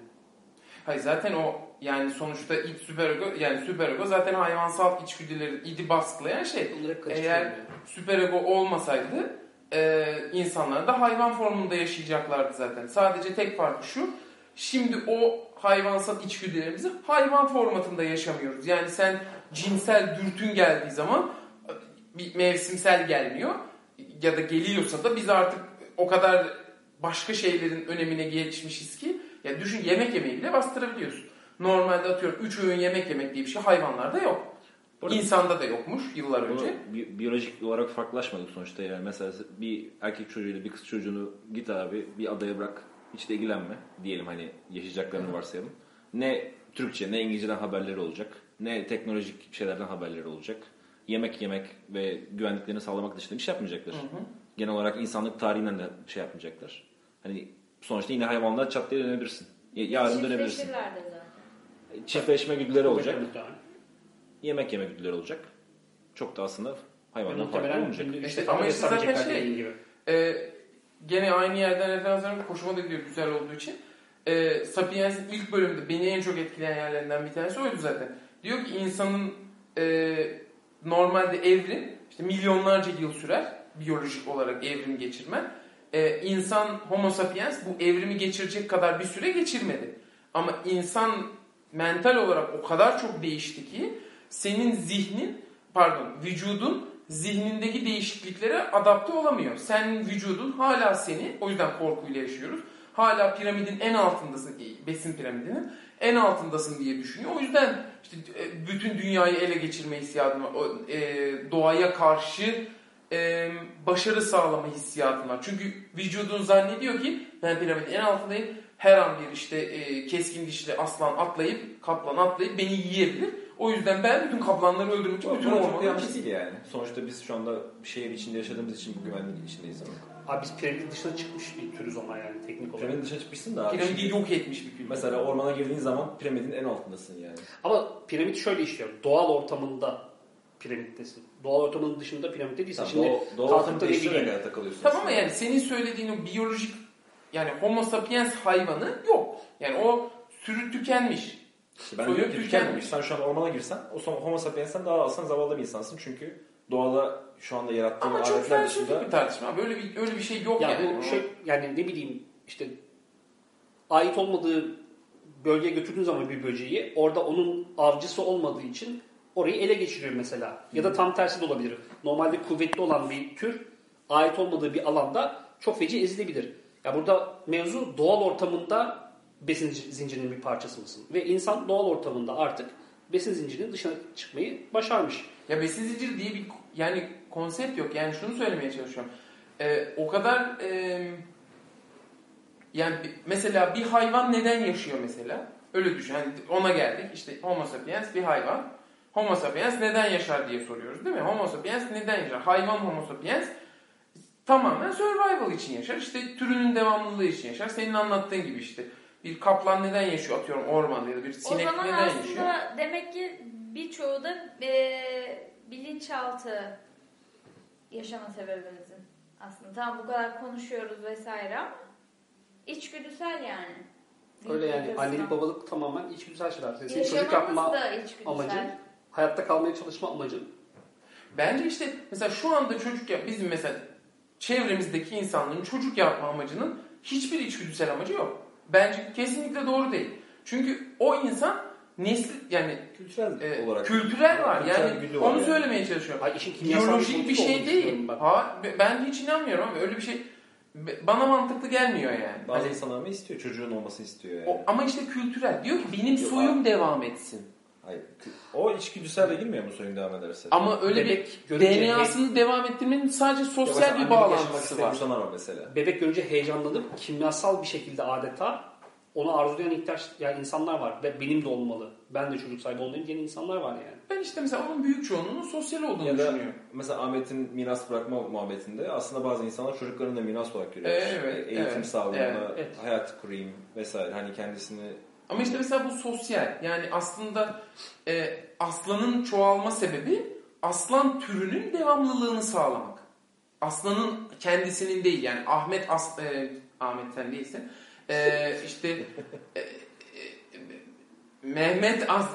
Hayır zaten o yani sonuçta ilk süperego yani süperego zaten hayvansal içgüdüleri idi baskılayan şey. Eğer yani. süperego olmasaydı e, insanlar da hayvan formunda yaşayacaklardı zaten. Sadece tek farkı şu. Şimdi o hayvansal içgüdülerimizi hayvan formatında yaşamıyoruz. Yani sen cinsel dürtün geldiği zaman bir mevsimsel gelmiyor ya da geliyorsa da biz artık o kadar başka şeylerin önemine geçmişiz ki ya düşün yemek yemeyi bile bastırabiliyorsun. Normalde atıyorum 3 öğün yemek yemek diye bir şey hayvanlarda yok. Bu arada- İnsanda da yokmuş yıllar önce. bi- biyolojik olarak farklılaşmadık sonuçta yani. Mesela bir erkek çocuğuyla bir kız çocuğunu git abi bir adaya bırak. Hiç de ilgilenme diyelim hani yaşayacaklarını varsayalım. Ne Türkçe ne İngilizceden haberleri olacak. Ne teknolojik şeylerden haberleri olacak. Yemek yemek ve güvenliklerini sağlamak dışında bir şey yapmayacaklar. Hı hı. Genel olarak insanlık tarihinden de şey yapmayacaklar. Hani sonuçta yine hayvanlar çat diye dönebilirsin. Yarın dönebilirsin. Çiftleşirler de zaten. Çiftleşme güdüleri olacak. Muhtemelen. Yemek yeme güdüleri olacak. Çok da aslında hayvandan farklı olmayacak. İşte ama işte zaten şey- gibi. Ee, gene aynı yerden referans vermek hoşuma da gidiyor güzel olduğu için. Ee, Sapiens'in ilk bölümünde beni en çok etkileyen yerlerinden bir tanesi oydu zaten. Diyor ki insanın e, normalde evrim işte milyonlarca yıl sürer biyolojik olarak evrim geçirmen. Ee, insan homo sapiens bu evrimi geçirecek kadar bir süre geçirmedi. Ama insan mental olarak o kadar çok değişti ki senin zihnin pardon vücudun zihnindeki değişikliklere adapte olamıyor. Senin vücudun hala seni o yüzden korkuyla yaşıyoruz. Hala piramidin en altındasın, besin piramidinin en altındasın diye düşünüyor. O yüzden işte e, bütün dünyayı ele geçirme hissiyatı var. E, doğaya karşı e, başarı sağlama hissiyatın var. Çünkü vücudun zannediyor ki ben piramidin en altındayım. Her an bir işte e, keskin dişli aslan atlayıp, kaplan atlayıp beni yiyebilir. O yüzden ben bütün kaplanları öldürmek için bütün yanlış değil yani. Sonuçta biz şu anda şehir içinde yaşadığımız için bu güvenlik içindeyiz ama. Abi biz piramidin dışına çıkmış bir türüz ama yani teknik olarak. Piramidin dışına çıkmışsın da abi. Piramidi şimdi- yok etmiş bir kültür. Mesela ormana girdiğin zaman piramidin en altındasın yani. Ama piramit şöyle işliyor. Doğal ortamında piramittesin. Doğal ortamının dışında piramitte değilsin. Tamam, Şimdi doğu, doğu kalkıp ortamı da ne değiştirerek hayatta kalıyorsun. Tamam ama yani senin söylediğin o biyolojik yani homo sapiens hayvanı yok. Yani o sürü tükenmiş. İşte ben Soyu tükenmiş. Sen şu an ormana girsen o son homo sapiens'ten daha aslında zavallı bir insansın. Çünkü doğada şu anda yarattığın Ama çok aletler dışında bir tartışma. Böyle bir öyle bir şey yok ya yani. bu şey yani ne bileyim işte ait olmadığı bölgeye götürdüğün zaman bir böceği orada onun avcısı olmadığı için orayı ele geçiriyor mesela. Ya da tam tersi de olabilir. Normalde kuvvetli olan bir tür ait olmadığı bir alanda çok feci ezilebilir. Ya burada mevzu doğal ortamında besin zincirinin bir parçası mısın? Ve insan doğal ortamında artık besin zincirinin dışına çıkmayı başarmış. Ya besin zinciri diye bir yani konsept yok. Yani şunu söylemeye çalışıyorum. Ee, o kadar e, yani mesela bir hayvan neden yaşıyor mesela? Öyle düşün. Yani ona geldik. İşte Homo sapiens bir hayvan. Homo sapiens neden yaşar diye soruyoruz değil mi? Homo sapiens neden yaşar? Hayvan Homo sapiens tamamen survival için yaşar. İşte türünün devamlılığı için yaşar. Senin anlattığın gibi işte bir kaplan neden yaşıyor atıyorum ormanda ya da bir O sinek zaman neden aslında yaşıyor? demek ki birçoğu da e, bilinçaltı yaşama sebebimizin aslında. Tamam bu kadar konuşuyoruz vesaire ama içgüdüsel yani. Öyle yani Büyük annelik babalık tamamen içgüdüsel şeyler. Senin çocuk yapma amacın, hayatta kalmaya çalışma amacın. Bence işte mesela şu anda çocuk ya bizim mesela çevremizdeki insanların çocuk yapma amacının hiçbir içgüdüsel amacı yok. Bence kesinlikle doğru değil. Çünkü o insan nesli yani kültürel e, olarak. kültürel var. Kültürel Yani var onu yani. söylemeye çalışıyorum. İşin kimyasal Biyolojik bir şey değil. Ben. Ha, ben hiç inanmıyorum ama öyle bir şey bana mantıklı gelmiyor yani. Bazı Hani insanlar mı istiyor? Çocuğun olmasını istiyor yani. o, ama işte kültürel. Diyor ki benim Yok, soyum devam etsin. Hayır. O içgüdüsel de girmiyor mu soyun devam ederse? Ama öyle Bebek bir görünce DNA'sını devam ettirmenin sadece Ya sosyal bir bağlantısı var. insanlar var mesela. Bebek görünce heyecanlanıp kimyasal bir şekilde adeta onu arzulayan ihtiyaç yani insanlar var. Ve benim de olmalı. Ben de çocuk sahibi olmalıyım diyen insanlar var yani. Ben işte mesela onun büyük çoğunluğunun sosyal olduğunu Ya da düşünüyorum. mesela Ahmet'in miras bırakma muhabbetinde aslında bazı insanlar çocuklarını da miras olarak görüyor. Evet, Eğitim evet, sağlığına, evet, evet. hayat kurayım vesaire. Hani kendisini Ama işte mesela bu sosyal. Yani aslında e, aslanın çoğalma sebebi aslan türünün devamlılığını sağlamak. Aslanın kendisinin değil yani Ahmet As e, Ahmet sen değilsin. E, işte e, e, Mehmet As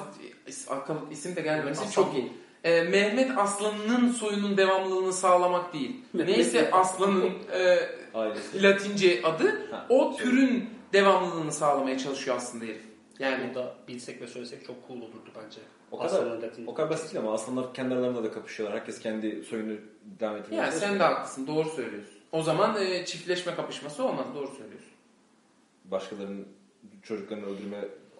akıl isim de gelmesi Aslan. çok iyi. E, Mehmet Aslan'ın soyunun devamlılığını sağlamak değil. Neyse Aslan'ın e, ailesi. Latince adı Ha, o şey. türün devamlılığını sağlamaya çalışıyor aslında herif. Yani Burada bilsek ve söylesek çok cool olurdu bence. O kadar, o kadar basit değil ama aslanlar kendi aralarında da kapışıyorlar. Herkes kendi soyunu devam ettirmeye yani sen de haklısın. Doğru söylüyorsun. O zaman e, çiftleşme kapışması olmaz. Doğru söylüyorsun. Başkalarının çocuklarını öldürme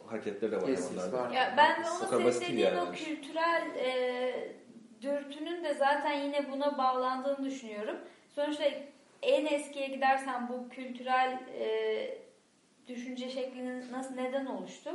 hareketleri de var Yes, yes, var. Ya ben de O onu dediğin yani. o kültürel e, dürtünün de zaten yine buna bağlandığını düşünüyorum. Sonuçta en eskiye gidersen bu kültürel e, düşünce şeklinin nasıl neden oluştu?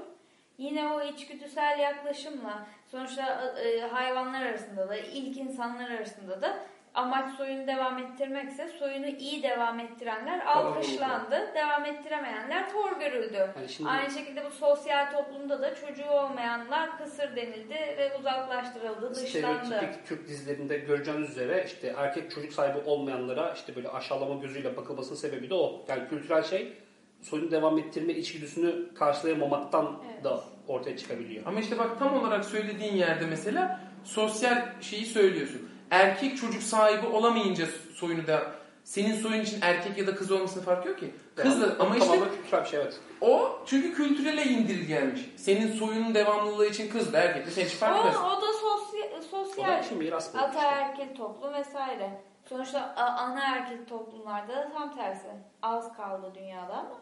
Yine o içgüdüsel yaklaşımla sonuçta e, hayvanlar arasında da ilk insanlar arasında da amaç soyunu devam ettirmekse soyunu iyi devam ettirenler alkışlandı. Devam ettiremeyenler hor görüldü. Yani şimdi Aynı şekilde bu sosyal toplumda da çocuğu olmayanlar kısır denildi ve uzaklaştırıldı, dışlandı. stereotipik Türk dizilerinde göreceğiniz üzere işte erkek çocuk sahibi olmayanlara işte böyle aşağılama gözüyle bakılmasının sebebi de o. Yani kültürel şey soyunu devam ettirme içgüdüsünü karşılayamamaktan Evet. da ortaya çıkabiliyor. Ama işte bak tam olarak söylediğin yerde mesela sosyal şeyi söylüyorsun. Erkek çocuk sahibi olamayınca soyunu da senin soyun için erkek ya da kız olmasının farkı yok ki. Kız da ama işte kültürel bir şey evet. o çünkü kültürele indirgenmiş. Senin soyunun devamlılığı için kız da erkek de senin için fark O, etmez. o da sosya- O da sosyal. şimdi miras? Ataerkil toplum vesaire. Sonuçta a- anaerkil toplumlarda da tam tersi. Az kaldı dünyada ama.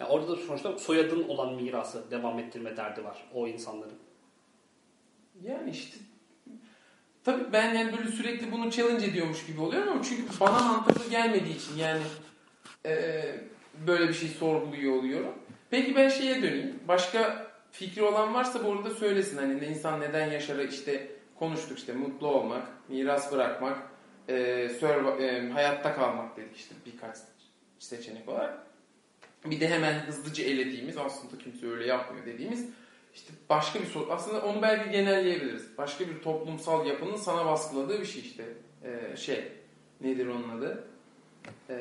Yani orada da sonuçta soyadın olan mirası devam ettirme derdi var o insanların. Yani işte tabii ben yani böyle sürekli bunu challenge ediyormuş gibi oluyorum ama çünkü bana mantıklı gelmediği için yani eee, böyle bir şey sorguluyor oluyorum. Peki ben şeye döneyim. Başka fikri olan varsa bu arada söylesin. Hani insan neden yaşar işte konuştuk işte mutlu olmak, miras bırakmak, eee, surv- eee, hayatta kalmak dedik işte birkaç seçenek olarak. Bir de hemen hızlıca elediğimiz aslında kimse öyle yapmıyor dediğimiz işte başka bir soru. Aslında onu belki genelleyebiliriz. Başka bir toplumsal yapının sana baskıladığı bir şey işte. Ee, şey nedir onun adı? Ee,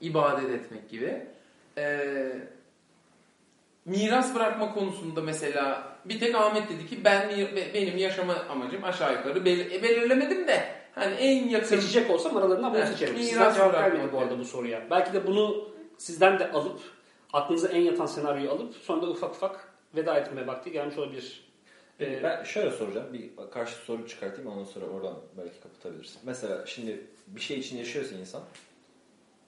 ibadet etmek gibi. Ee, miras bırakma konusunda mesela bir tek Ahmet dedi ki ben benim yaşama amacım aşağı yukarı belir- e, belirlemedim de hani en yakın Seçecek olsam aralarından bunu seçerim. miras Sizden cevap bırakmak vermedi bu arada bu soruya. Belki de bunu sizden de alıp aklınıza en yatan senaryoyu alıp sonra da ufak ufak veda etmeye vakti gelmiş olabilir. Ee, Ben şöyle soracağım. Bir karşı soru çıkartayım ondan sonra oradan belki kapatabilirsin. Mesela şimdi bir şey için yaşıyorsa insan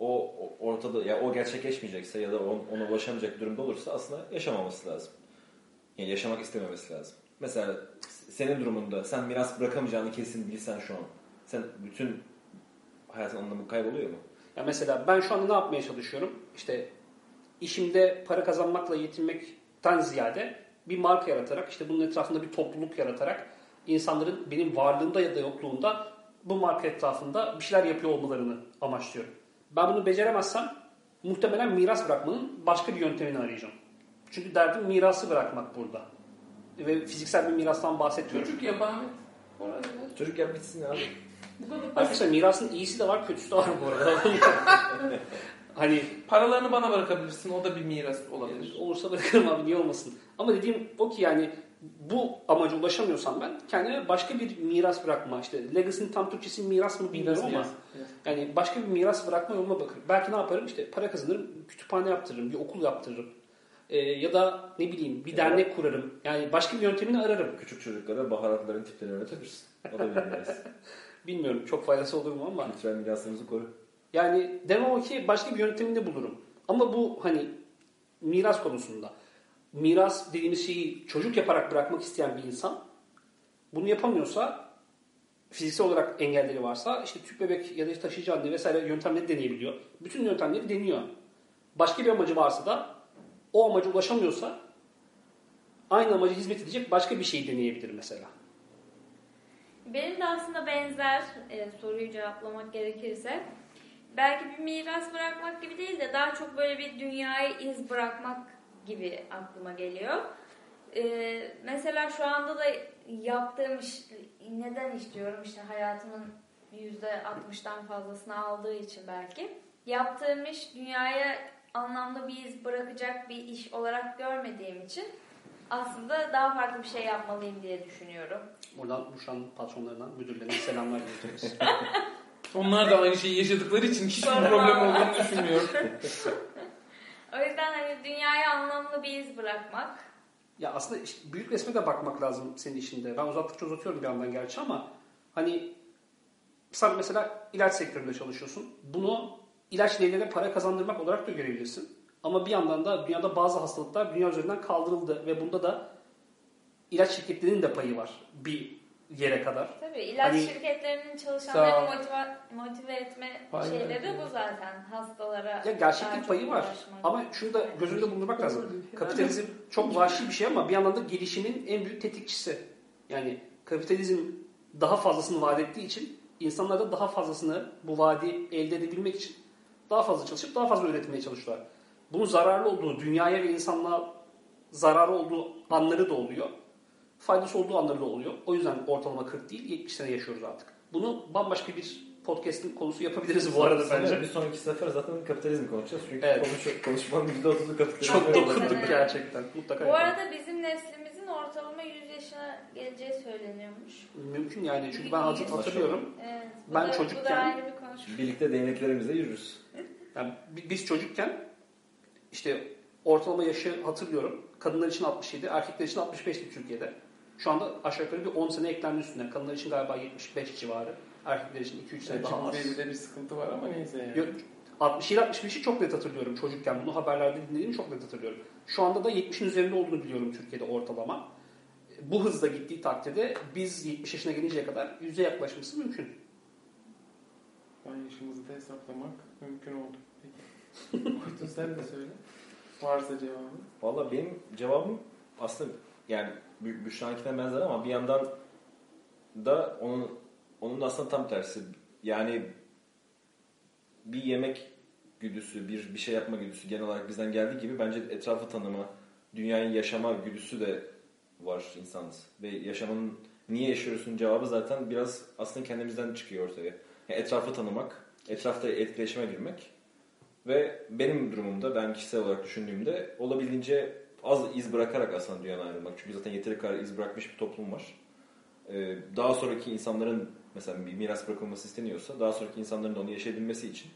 o, ortada ya o gerçekleşmeyecekse ya da on- ona ulaşamayacak durumda olursa aslında yaşamaması lazım. Yani yaşamak istememesi lazım. Mesela senin durumunda sen miras bırakamayacağını kesin bilsen şu an. Sen bütün hayatın anlamı kayboluyor mu? Ya mesela ben şu anda ne yapmaya çalışıyorum? İşte işimde para kazanmakla yetinmekten ziyade bir marka yaratarak, işte bunun etrafında bir topluluk yaratarak insanların benim varlığımda ya da yokluğunda bu marka etrafında bir şeyler yapıyor olmalarını amaçlıyorum. Ben bunu beceremezsem muhtemelen miras bırakmanın başka bir yöntemini arayacağım. Çünkü derdim mirası bırakmak burada. Ve fiziksel bir mirastan bahsetmiyorum. çocuk yap Ahmet. Orada. Çocuk yap bitsin abi. Arkadaşlar mirasın iyisi de var, kötüsü de var bu arada. hani Paralarını bana bırakabilirsin. O da bir miras olabilir. Olursa bırakırım abi niye olmasın. Ama dediğim o ki yani bu amaca ulaşamıyorsam ben kendime başka bir miras bırakma işte legacy'nin tam Türkçesi miras mı bilmiyorum ama Miras, miras. yani başka bir miras bırakma yoluna bakarım. Belki ne yaparım işte para kazanırım, kütüphane yaptırırım, bir okul yaptırırım. Ee, ya da ne bileyim bir dernek kurarım. Yani başka bir yöntemini ararım. Küçük çocuklara baharatların tiplerini öğretebilirsin. O da bir miras. Bilmiyorum çok faydası olur mu ama. Kültürel miraslarımızı koru. Yani demem ki başka bir yöntemini bulurum. Ama bu hani miras konusunda. Miras dediğimiz şeyi çocuk yaparak bırakmak isteyen bir insan bunu yapamıyorsa fiziksel olarak engelleri varsa işte tüp bebek ya da işte taşıyıcı anne vesaire yöntemleri deneyebiliyor. Bütün yöntemleri deniyor. Başka bir amacı varsa da o amaca ulaşamıyorsa aynı amaca hizmet edecek başka bir şey deneyebilir mesela. Benim de aslında benzer e, soruyu cevaplamak gerekirse belki bir miras bırakmak gibi değil de daha çok böyle bir dünyaya iz bırakmak gibi aklıma geliyor. E, mesela şu anda da yaptığım iş, neden istiyorum işte hayatımın %60'dan fazlasını aldığı için belki. Yaptığım iş dünyaya anlamlı bir iz bırakacak bir iş olarak görmediğim için aslında daha farklı bir şey yapmalıyım diye düşünüyorum. Buradan Muşan patronlarına, müdürlerine selamlar iletiyoruz. Onlar da aynı şeyi yaşadıkları için hiçbir problem olduğunu düşünmüyorum. O yüzden hani dünyaya anlamlı bir iz bırakmak. Ya aslında işte büyük resme de bakmak lazım senin işinde. Ben uzattıkça uzatıyorum bir yandan gerçi ama hani sen mesela ilaç sektöründe çalışıyorsun. Bunu ilaç değerine para kazandırmak olarak da görebilirsin. Ama bir yandan da dünyada bazı hastalıklar dünya üzerinden kaldırıldı ve bunda da ilaç şirketlerinin de payı var bir yere kadar. Tabii ilaç Hani- şirketlerinin çalışanlarını motive, motive etme Aynen şeyleri de öyle. bu zaten. Hastalara Ya gerçeklik payı var. ulaşmak. Ama şunu da göz önünde bulundurmak lazım. Kapitalizm çok vahşi bir şey ama bir yandan da gelişimin en büyük tetikçisi. Yani kapitalizm daha fazlasını vaat ettiği için insanlar da daha fazlasını bu vaadi elde edebilmek için daha fazla çalışıp daha fazla üretmeye çalışıyorlar. Bunun zararlı olduğu, dünyaya ve insanlığa zararı olduğu anları da oluyor. Faydası olduğu anları da oluyor. O yüzden ortalama 40 değil 70 sene yaşıyoruz artık. Bunu bambaşka bir podcast'in konusu yapabiliriz bu arada bence. Bir sonraki sefer zaten kapitalizm konuşacağız. Çünkü Evet. konuş, konuşmanın %30'u kapitalizm. Çok dokunduk gerçekten. Mutlaka Bu yapalım. arada bizim neslimizin ortalama 100 yaşına geleceği söyleniyormuş. Mümkün yani çünkü ben hatır- hatırlıyorum. Evet. Ben da, Bu çocukken- da bir konuşma. Birlikte değneklerimizle yürürüz. Yani bi- biz çocukken işte ortalama yaşı hatırlıyorum. Kadınlar için 67, erkekler için 65'ti Türkiye'de. Şu anda aşağı yukarı bir 10 sene eklendi üstüne. Kadınlar için galiba 75 civarı. Erkekler için 2-3 sene daha az. De bir sıkıntı var ama neyse yani. Yok, 67-65'i çok net hatırlıyorum çocukken. Bunu haberlerde dinlediğimi çok net hatırlıyorum. Şu anda da 70'in üzerinde olduğunu biliyorum Türkiye'de ortalama. Bu hızla gittiği takdirde biz 70 yaşına gelinceye kadar yüze yaklaşması mümkün. Ben yaşımızı da hesaplamak mümkün oldu. Oytun sen de söyle. Varsa cevabı. Valla benim cevabım aslında yani Bü- Büşra'nınkinden benzer ama bir yandan da onun onun da aslında tam tersi. Yani bir yemek güdüsü, bir bir şey yapma güdüsü genel olarak bizden geldiği gibi bence etrafı tanıma, dünyayı yaşama güdüsü de var insanız. Ve yaşamanın niye yaşıyorsun cevabı zaten biraz aslında kendimizden çıkıyor ortaya. Yani etrafı tanımak, etrafta etkileşime girmek ve benim durumumda ben kişisel olarak düşündüğümde olabildiğince az iz bırakarak aslında dünyadan ayrılmak. Çünkü zaten yeteri kadar iz bırakmış bir toplum var. Ee, daha sonraki insanların mesela bir miras bırakılması isteniyorsa daha sonraki insanların da onu yaşayabilmesi için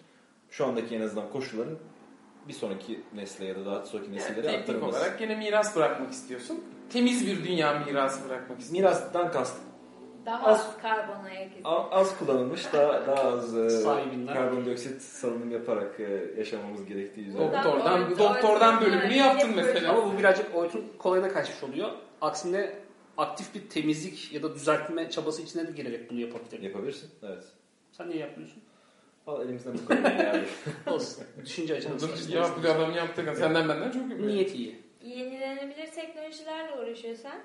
şu andaki en azından koşulların bir sonraki nesle ya da daha sonraki Yani nesillere teknik aktarılması. olarak gene miras bırakmak istiyorsun. Temiz bir dünya mirası bırakmak istiyorsun. Mirastan kastım. Daha Az- az karbon ayak izi. A- Az kullanılmış, daha, daha az e, Sahibinden. karbondioksit salınım yaparak e, yaşamamız gerektiği üzere. Doktordan, doktordan bölümünü Oytun- yaptın mesela. Ama bu birazcık Oytun kolayına kaçmış oluyor. Aksine aktif bir temizlik ya da düzeltme çabası içine de girerek bunu yapabilir. Yapabilirsin, evet. Sen niye yapmıyorsun? Valla elimizden bu kadar yani. Olsun. Düşünce açalım. Ya bu adamın yaptığı. Senden benden çok iyi. Niyet iyi. Yenilenebilir teknolojilerle uğraşıyorsan.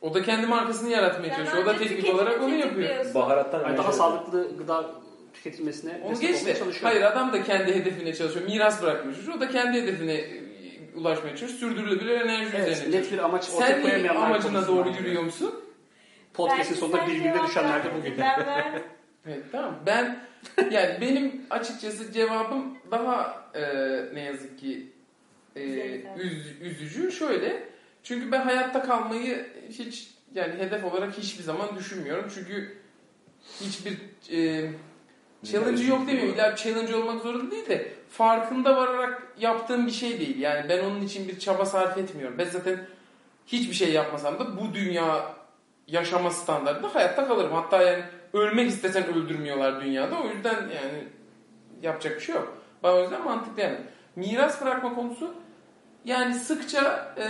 O da kendi markasını yaratmaya sen çalışıyor. O da teknik olarak onu yapıyor. Baharattan Yani daha sağlıklı gıda tüketilmesine Onu destek geç de. çalışıyor. Hayır adam da kendi hedefine çalışıyor. Miras bırakmış. O da kendi hedefine e, ulaşmaya çalışıyor. Sürdürülebilir enerji Evet, üzerine net bir amaç ortaya Sen koyamayanlar amacına konusunda doğru bence. yürüyor musun? Podcast'in sonunda sen birbirine düşenler de bugün. Ben. Evet tamam. Ben yani benim açıkçası cevabım daha e, ne yazık ki e, üz- üzücü. Şöyle. Çünkü ben hayatta kalmayı hiç yani hedef olarak hiçbir zaman düşünmüyorum. Çünkü hiçbir e, challenge yok demiyorum. İlla challenge olmak zorunda değil de farkında vararak yaptığım bir şey değil. Yani ben onun için bir çaba sarf etmiyorum. Ben zaten hiçbir şey yapmasam da bu dünya yaşama standartında hayatta kalırım. Hatta yani ölmek istesen öldürmüyorlar dünyada. O yüzden yani yapacak bir şey yok. Bana o yüzden mantıklı yani. Miras bırakma konusu yani sıkça e,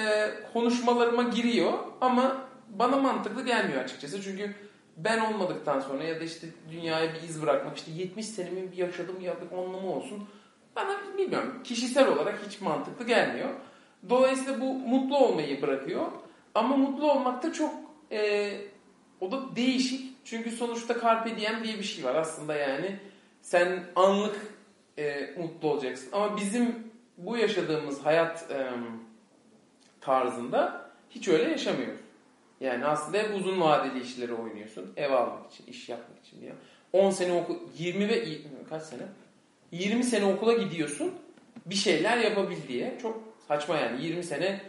konuşmalarıma giriyor ama bana mantıklı gelmiyor açıkçası. Çünkü ben olmadıktan sonra ya da işte dünyaya bir iz bırakmak işte 70 senemin bir yaşadığım ya bir anlamı olsun. Bana bilmiyorum kişisel olarak hiç mantıklı gelmiyor. Dolayısıyla bu mutlu olmayı bırakıyor. Ama mutlu olmak da çok e, o da değişik. Çünkü sonuçta carpe diem diye bir şey var aslında yani. Sen anlık e, mutlu olacaksın. Ama bizim bu yaşadığımız hayat e, tarzında hiç öyle yaşamıyoruz. Yani aslında hep uzun vadeli işleri oynuyorsun. Ev almak için, iş yapmak için diye. 10 sene okul, 20 ve kaç sene? 20 sene okula gidiyorsun. Bir şeyler yapabil diye. Çok saçma yani. 20 sene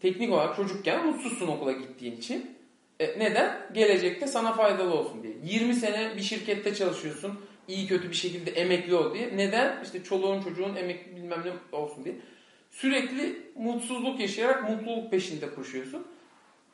teknik olarak çocukken mutsuzsun okula gittiğin için. E, neden? Gelecekte sana faydalı olsun diye. 20 sene bir şirkette çalışıyorsun. İyi kötü bir şekilde emekli ol diye. Neden? İşte çoluğun çocuğun emekli bilmem ne olsun diye. Sürekli mutsuzluk yaşayarak mutluluk peşinde koşuyorsun.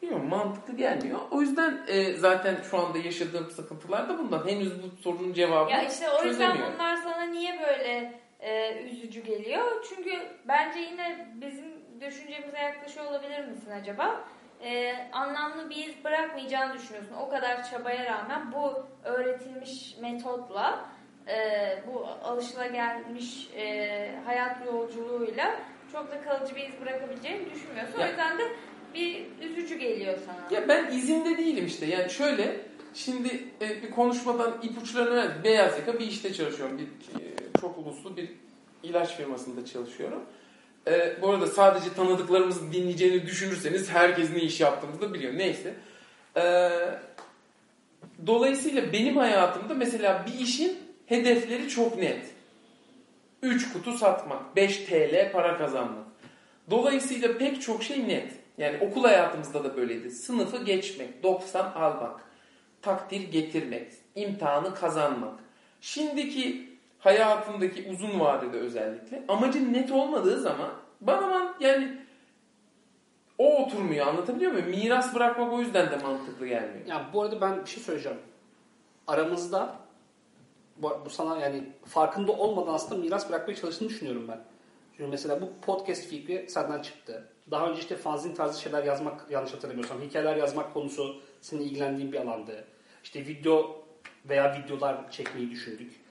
Bilmiyorum mantıklı gelmiyor. O yüzden e, zaten şu anda yaşadığım sıkıntılar da bundan. Henüz bu sorunun cevabını Ya işte o yüzden bunlar sana niye böyle e, üzücü geliyor? Çünkü bence yine bizim düşüncemize yaklaşıyor olabilir misin acaba? E, anlamlı bir iz bırakmayacağını düşünüyorsun. O kadar çabaya rağmen bu öğretilmiş metotla e, bu alışılagelmiş e, hayat yolculuğuyla çok da kalıcı bir iz bırakabileceğini düşünmüyorsun. Ya- O yüzden de bir üzücü geliyor sana. Ya ben izinde değilim işte. Yani şöyle şimdi e, bir konuşmadan ipuçlarını ver. Beyaz yaka bir işte çalışıyorum. Bir e, çok uluslu bir ilaç firmasında çalışıyorum. E, bu arada sadece tanıdıklarımızın dinleyeceğini düşünürseniz herkes ne iş yaptığımızı da biliyor. Neyse. E, dolayısıyla benim hayatımda mesela bir işin hedefleri çok net. 3 kutu satmak, 5 TL para kazanmak. Dolayısıyla pek çok şey net. Yani okul hayatımızda da böyleydi. Sınıfı geçmek, 90 almak, takdir getirmek, imtihanı kazanmak. Şimdiki hayatındaki uzun vadede özellikle amacın net olmadığı zaman bana man- yani o oturmuyor anlatabiliyor muyum? Miras bırakmak o yüzden de mantıklı gelmiyor. Ya bu arada ben bir şey söyleyeceğim. Aramızda bu, bu sana yani farkında olmadan aslında miras bırakmaya çalıştığını düşünüyorum ben. Çünkü mesela bu podcast fikri senden çıktı. Daha önce işte fanzin tarzı şeyler yazmak yanlış hatırlamıyorsam hikayeler yazmak konusu senin ilgilendiğin bir alandı. İşte video veya videolar çekmeyi düşündük.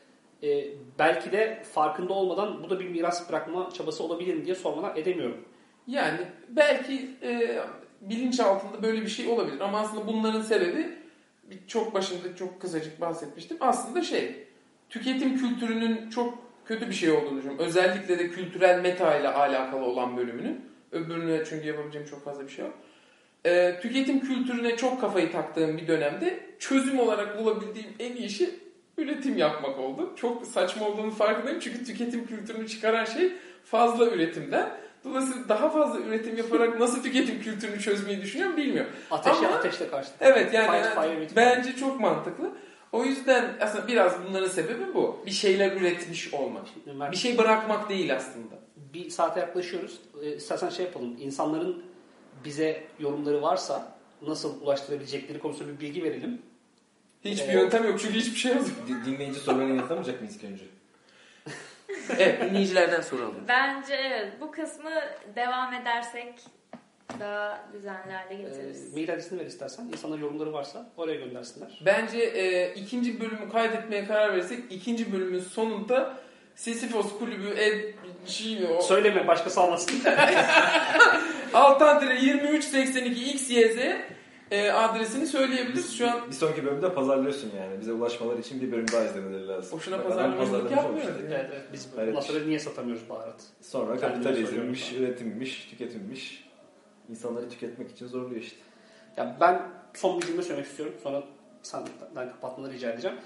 Ee, belki de farkında olmadan bu da bir miras bırakma çabası olabilir mi diye sormadan edemiyorum. Yani belki e, bilinç altında böyle bir şey olabilir ama aslında bunların sebebi çok başında çok kısacık bahsetmiştim. Aslında şey tüketim kültürünün çok kötü bir şey olduğunu düşünüyorum. Özellikle de kültürel meta ile alakalı olan bölümünün. Öbürüne çünkü yapabileceğim çok fazla bir şey yok. E, tüketim kültürüne çok kafayı taktığım bir dönemde çözüm olarak bulabildiğim en iyi şey üretim yapmak oldu. Çok saçma olduğunu farkındayım çünkü tüketim kültürünü çıkaran şey fazla üretimden. Dolayısıyla daha fazla üretim yaparak nasıl tüketim kültürünü çözmeyi düşünüyorum bilmiyorum. Ateşe Ama- ateşle karşı. Evet yani, yani fire with bence çok mantıklı. O yüzden aslında biraz bunların sebebi bu. Bir şeyler üretmiş olmak. Bir şey bırakmak değil aslında. bir saate yaklaşıyoruz. Ee, istersen şey yapalım. İnsanların bize yorumları varsa nasıl ulaştırabilecekleri konusunda bir bilgi verelim. Hiçbir Evet. yöntem yok çünkü hiçbir şey yok. Di- Dinleyici sorularını yanıtlamayacak mıyız ilk önce? evet dinleyicilerden soralım. Bence evet bu kısmı devam edersek daha düzenli hale Ee, getiririz. mail adresini ver istersen. İnsanlar yorumları varsa oraya göndersinler. Bence e, ikinci bölümü kaydetmeye karar verirsek ikinci bölümün sonunda Sisyphos kulübü ed, şey, o- Söyleme başkası almasın. Altan 2382 XYZ e, adresini söyleyebiliriz. Şu an Bir sonraki bölümde pazarlıyorsun yani. Bize ulaşmaları için bir bölüm daha izlemeleri lazım. Boşuna Bak, pazarlamacılık adam pazarlamış yapmıyoruz evet, biz bundan sonra niye satamıyoruz baharat? Sonra Kendimize kapitalizmmiş, soruyoruz. üretimmiş, tüketimmiş. İnsanları tüketmek için zorluyor işte. Ya ben son bir cümle söylemek istiyorum. Sonra senden kapatmanı rica edeceğim.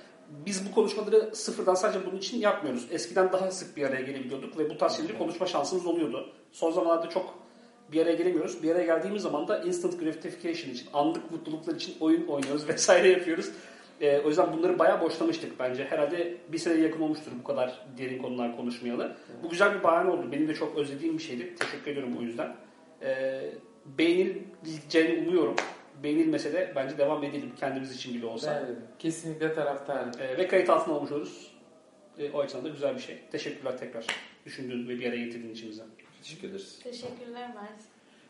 Biz bu konuşmaları sıfırdan sadece bunun için yapmıyoruz. Eskiden daha sık bir araya gelebiliyorduk ve bu tarz şeyleri konuşma şansımız oluyordu. Son zamanlarda çok bir araya gelemiyoruz. Bir araya geldiğimiz zaman da instant gratification için, anlık mutluluklar için oyun oynuyoruz vesaire yapıyoruz. Ee, o yüzden bunları bayağı boşlamıştık bence. Herhalde bir seneye yakın olmuştur bu kadar derin konular konuşmayalı. Bu güzel bir bahane oldu. Benim de çok özlediğim bir şeydi. Teşekkür ediyorum o yüzden. Ee, beğenileceğini umuyorum. Beğenilmese de bence devam edelim kendimiz için bile olsa. ben kesinlikle taraftarım. Ee, ve kayıt altına almış oluruz. Ee, o açıdan da güzel bir şey. Teşekkürler tekrar düşündüğün ve bir araya getirdiğin için bize. Teşekkür ederiz. Teşekkürler Mert.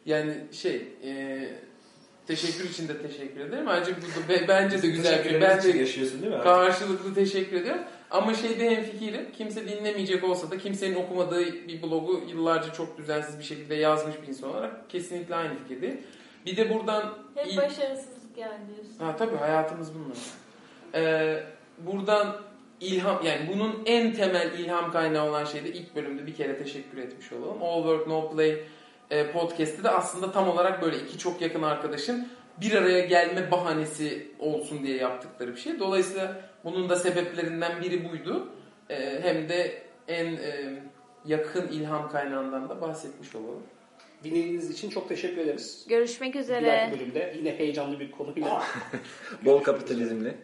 Yani şey e, teşekkür için de teşekkür ederim. Ayrıca bu da be- bence de güzel bir şey. Ben Teşekkürleriniz için de yaşıyorsun değil mi? karşılıklı teşekkür ediyorum. Ama şeyde hemfikirim. Kimse dinlemeyecek olsa da kimsenin okumadığı bir blogu yıllarca çok düzensiz bir şekilde yazmış bir insan olarak kesinlikle aynı fikirdeyim. Bir de buradan Hep iyi- başarısızlık yani diyorsun. Ha tabii hayatımız bunlar. Ee, buradan ilham yani bunun en temel ilham kaynağı olan şeyde ilk bölümde bir kere teşekkür etmiş olalım. All Work No Play e, podcast'i de aslında tam olarak böyle iki çok yakın arkadaşın bir araya gelme bahanesi olsun diye yaptıkları bir şey. Dolayısıyla bunun da sebeplerinden biri buydu. Ee, hem de en e, yakın ilham kaynağından da bahsetmiş olalım. Dinlediğiniz için çok teşekkür ederiz. Görüşmek Bir üzere. dahaki bölümde yine heyecanlı bir konuyla Bol kapitalizmle.